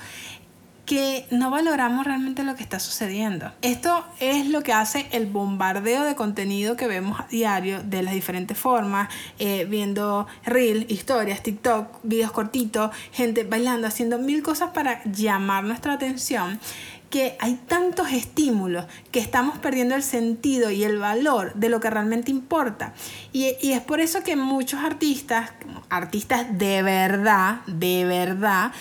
que no valoramos realmente lo que está sucediendo. Esto es lo que hace el bombardeo de contenido que vemos a diario de las diferentes formas, eh, viendo reel, historias, TikTok, videos cortitos, gente bailando, haciendo mil cosas para llamar nuestra atención que hay tantos estímulos que estamos perdiendo el sentido y el valor de lo que realmente importa. Y, y, es por eso que muchos artistas, artistas de verdad, de verdad,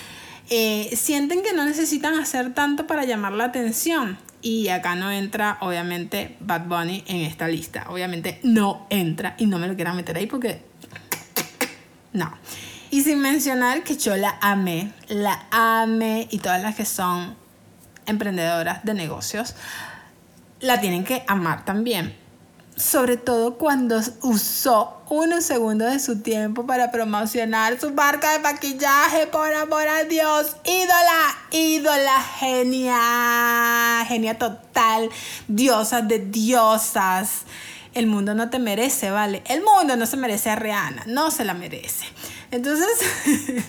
eh, sienten que no necesitan hacer tanto para llamar la atención. Y acá no entra, obviamente, Bad Bunny en esta lista. Obviamente no entra y no me lo quieran meter ahí porque... No. Y sin mencionar que yo la amé, la amé y todas las que son emprendedoras de negocios, la tienen que amar también sobre todo cuando usó unos segundos de su tiempo para promocionar su marca de maquillaje, por amor a Dios, ídola, ídola, genia, genia total, diosa de diosas. El mundo no te merece, ¿vale? El mundo no se merece a Rihanna, no se la merece. Entonces,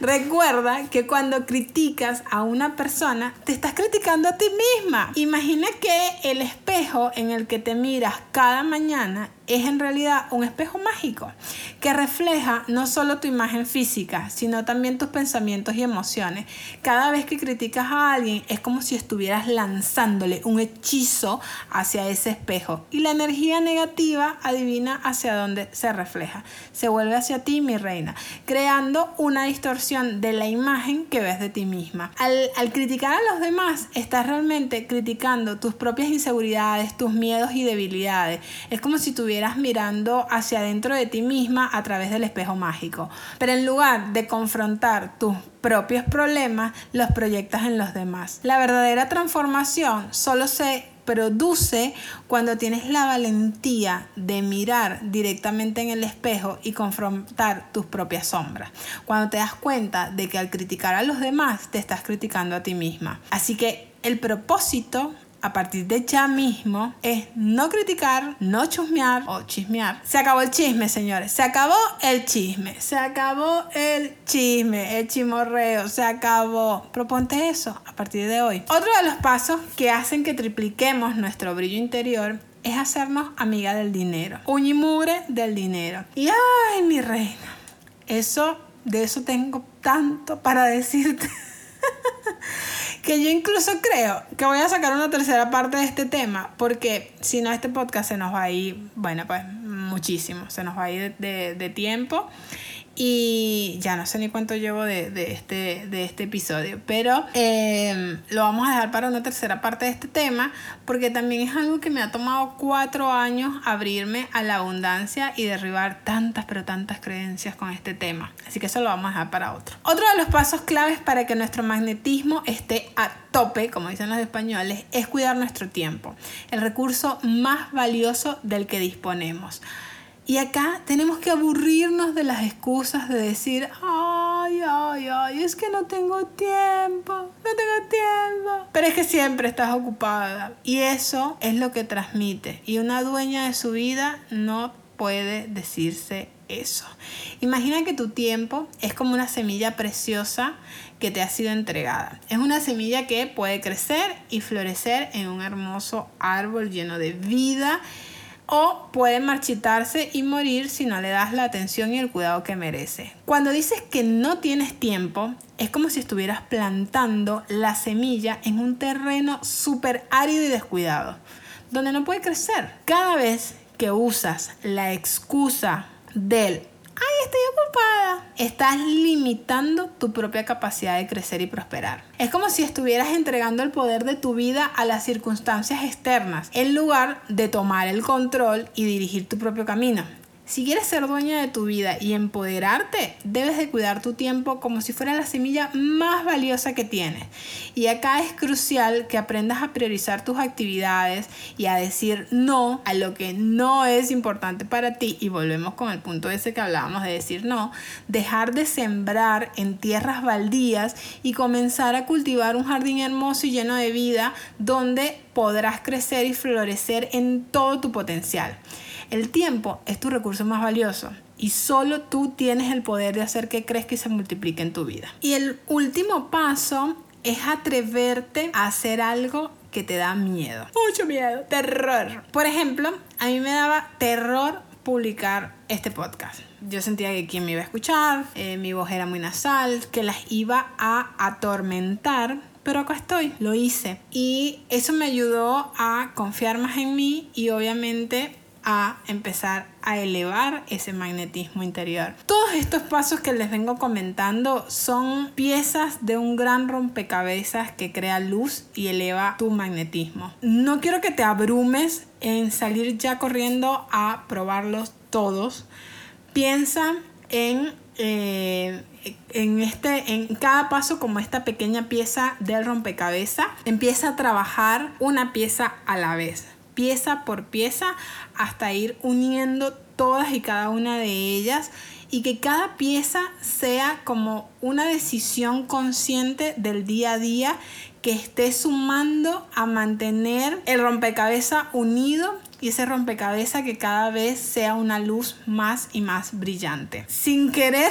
recuerda que cuando criticas a una persona, te estás criticando a ti misma. Imagina que el espejo en el que te miras cada mañana es en realidad un espejo mágico que refleja no solo tu imagen física, sino también tus pensamientos y emociones. Cada vez que criticas a alguien es como si estuvieras lanzándole un hechizo hacia ese espejo y la energía negativa adivina hacia dónde se refleja. Se vuelve hacia ti, mi reina, creando una distorsión de la imagen que ves de ti misma. Al, al criticar a los demás, estás realmente criticando tus propias inseguridades, tus miedos y debilidades. Es como si tuvieras mirando hacia adentro de ti misma a través del espejo mágico. Pero en lugar de confrontar tus propios problemas, los proyectas en los demás. La verdadera transformación solo se produce cuando tienes la valentía de mirar directamente en el espejo y confrontar tus propias sombras. Cuando te das cuenta de que al criticar a los demás te estás criticando a ti misma. Así que el propósito a partir de ya mismo es no criticar, no chusmear o chismear. Se acabó el chisme, señores. Se acabó el chisme. Se acabó el chisme, el chimorreo. Se acabó. Proponte eso a partir de hoy. Otro de los pasos que hacen que tripliquemos nuestro brillo interior es hacernos amiga del dinero. Uñimugre del dinero. Y ay, mi reina. Eso, de eso tengo tanto para decirte. que yo incluso creo que voy a sacar una tercera parte de este tema, porque si no este podcast se nos va a ir, bueno, pues muchísimo, se nos va a ir de, de tiempo. Y ya no sé ni cuánto llevo de, de este, de este episodio, pero em, lo vamos a dejar para una tercera parte de este tema, porque también es algo que me ha tomado cuatro años abrirme a la abundancia y derribar tantas, pero tantas creencias con este tema. Así que eso lo vamos a dejar para otro. Otro de los pasos claves para que nuestro magnetismo esté a tope, como dicen los españoles, es cuidar nuestro tiempo, el recurso más valioso del que disponemos. Y acá tenemos que aburrirnos de las excusas de decir, ay, ay, ay, es que no tengo tiempo, no tengo tiempo. Pero es que siempre estás ocupada. Y eso es lo que transmite. Y una dueña de su vida no puede decirse eso. Imagina que tu tiempo es como una semilla preciosa que te ha sido entregada. Es una semilla que puede crecer y florecer en un hermoso árbol lleno de vida o puede marchitarse y morir si no le das la atención y el cuidado que merece. Cuando dices que no tienes tiempo, es como si estuvieras plantando la semilla en un terreno súper árido y descuidado, donde no puede crecer. Cada vez que usas la excusa del ay, estoy ocupada, estás limitando tu propia capacidad de crecer y prosperar. Es como si estuvieras entregando el poder de tu vida a las circunstancias externas, en lugar de tomar el control y dirigir tu propio camino. Si quieres ser dueña de tu vida y empoderarte, debes de cuidar tu tiempo como si fuera la semilla más valiosa que tienes. Y acá es crucial que aprendas a priorizar tus actividades y a decir no a lo que no es importante para ti. Y volvemos con el punto ese que hablábamos de decir no. Dejar de sembrar en tierras baldías y comenzar a cultivar un jardín hermoso y lleno de vida donde podrás crecer y florecer en todo tu potencial. El tiempo es tu recurso más valioso y solo tú tienes el poder de hacer que crezca y se multiplique en tu vida. Y el último paso es atreverte a hacer algo que te da miedo. Mucho miedo, terror. Por ejemplo, a mí me daba terror publicar este podcast. Yo sentía que quien me iba a escuchar, eh, mi voz era muy nasal, que las iba a atormentar pero acá estoy, lo hice. Y eso me ayudó a confiar más en mí y obviamente a empezar a elevar ese magnetismo interior. Todos estos pasos que les vengo comentando son piezas de un gran rompecabezas que crea luz y eleva tu magnetismo. No quiero que te abrumes en salir ya corriendo a probarlos todos. Piensa en eh, en, este, en cada paso como esta pequeña pieza del rompecabezas, empieza a trabajar una pieza a la vez pieza por pieza hasta ir uniendo todas y cada una de ellas y que cada pieza sea como una decisión consciente del día a día que esté sumando a mantener el rompecabezas unido y ese rompecabezas que cada vez sea una luz más y más brillante. Sin querer,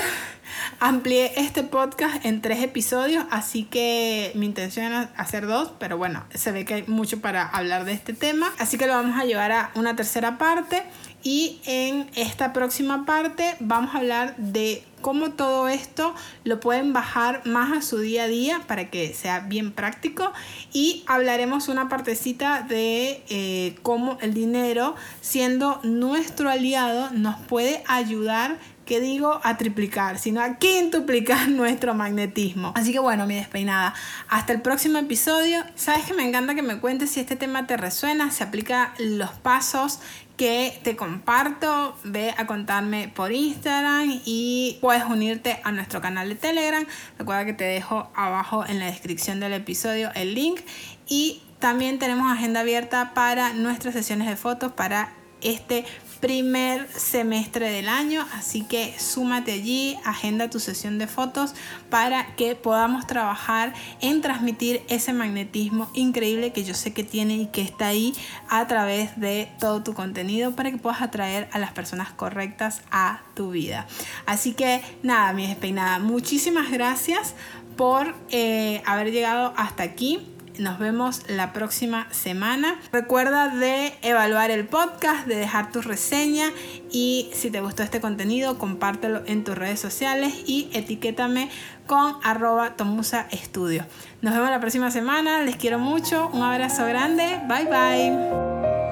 amplié este podcast en tres episodios, así que mi intención era hacer dos, pero bueno, se ve que hay mucho para hablar de este tema, así que lo vamos a llevar a una tercera parte y en esta próxima parte vamos a hablar de cómo todo esto lo pueden bajar más a su día a día para que sea bien práctico y hablaremos una partecita de eh, cómo el dinero siendo nuestro aliado nos puede ayudar que digo a triplicar, sino a quintuplicar nuestro magnetismo. Así que bueno, mi despeinada, hasta el próximo episodio. Sabes que me encanta que me cuentes si este tema te resuena, se aplica los pasos que te comparto, ve a contarme por Instagram y puedes unirte a nuestro canal de Telegram. Recuerda que te dejo abajo en la descripción del episodio el link y también tenemos agenda abierta para nuestras sesiones de fotos para este primer semestre del año, así que súmate allí, agenda tu sesión de fotos para que podamos trabajar en transmitir ese magnetismo increíble que yo sé que tiene y que está ahí a través de todo tu contenido para que puedas atraer a las personas correctas a tu vida. Así que nada, mi despeinada, muchísimas gracias por eh, haber llegado hasta aquí. Nos vemos la próxima semana. Recuerda de evaluar el podcast, de dejar tu reseña y si te gustó este contenido, compártelo en tus redes sociales y etiquétame con arroba Tomusa Estudio. Nos vemos la próxima semana. Les quiero mucho. Un abrazo grande. Bye bye.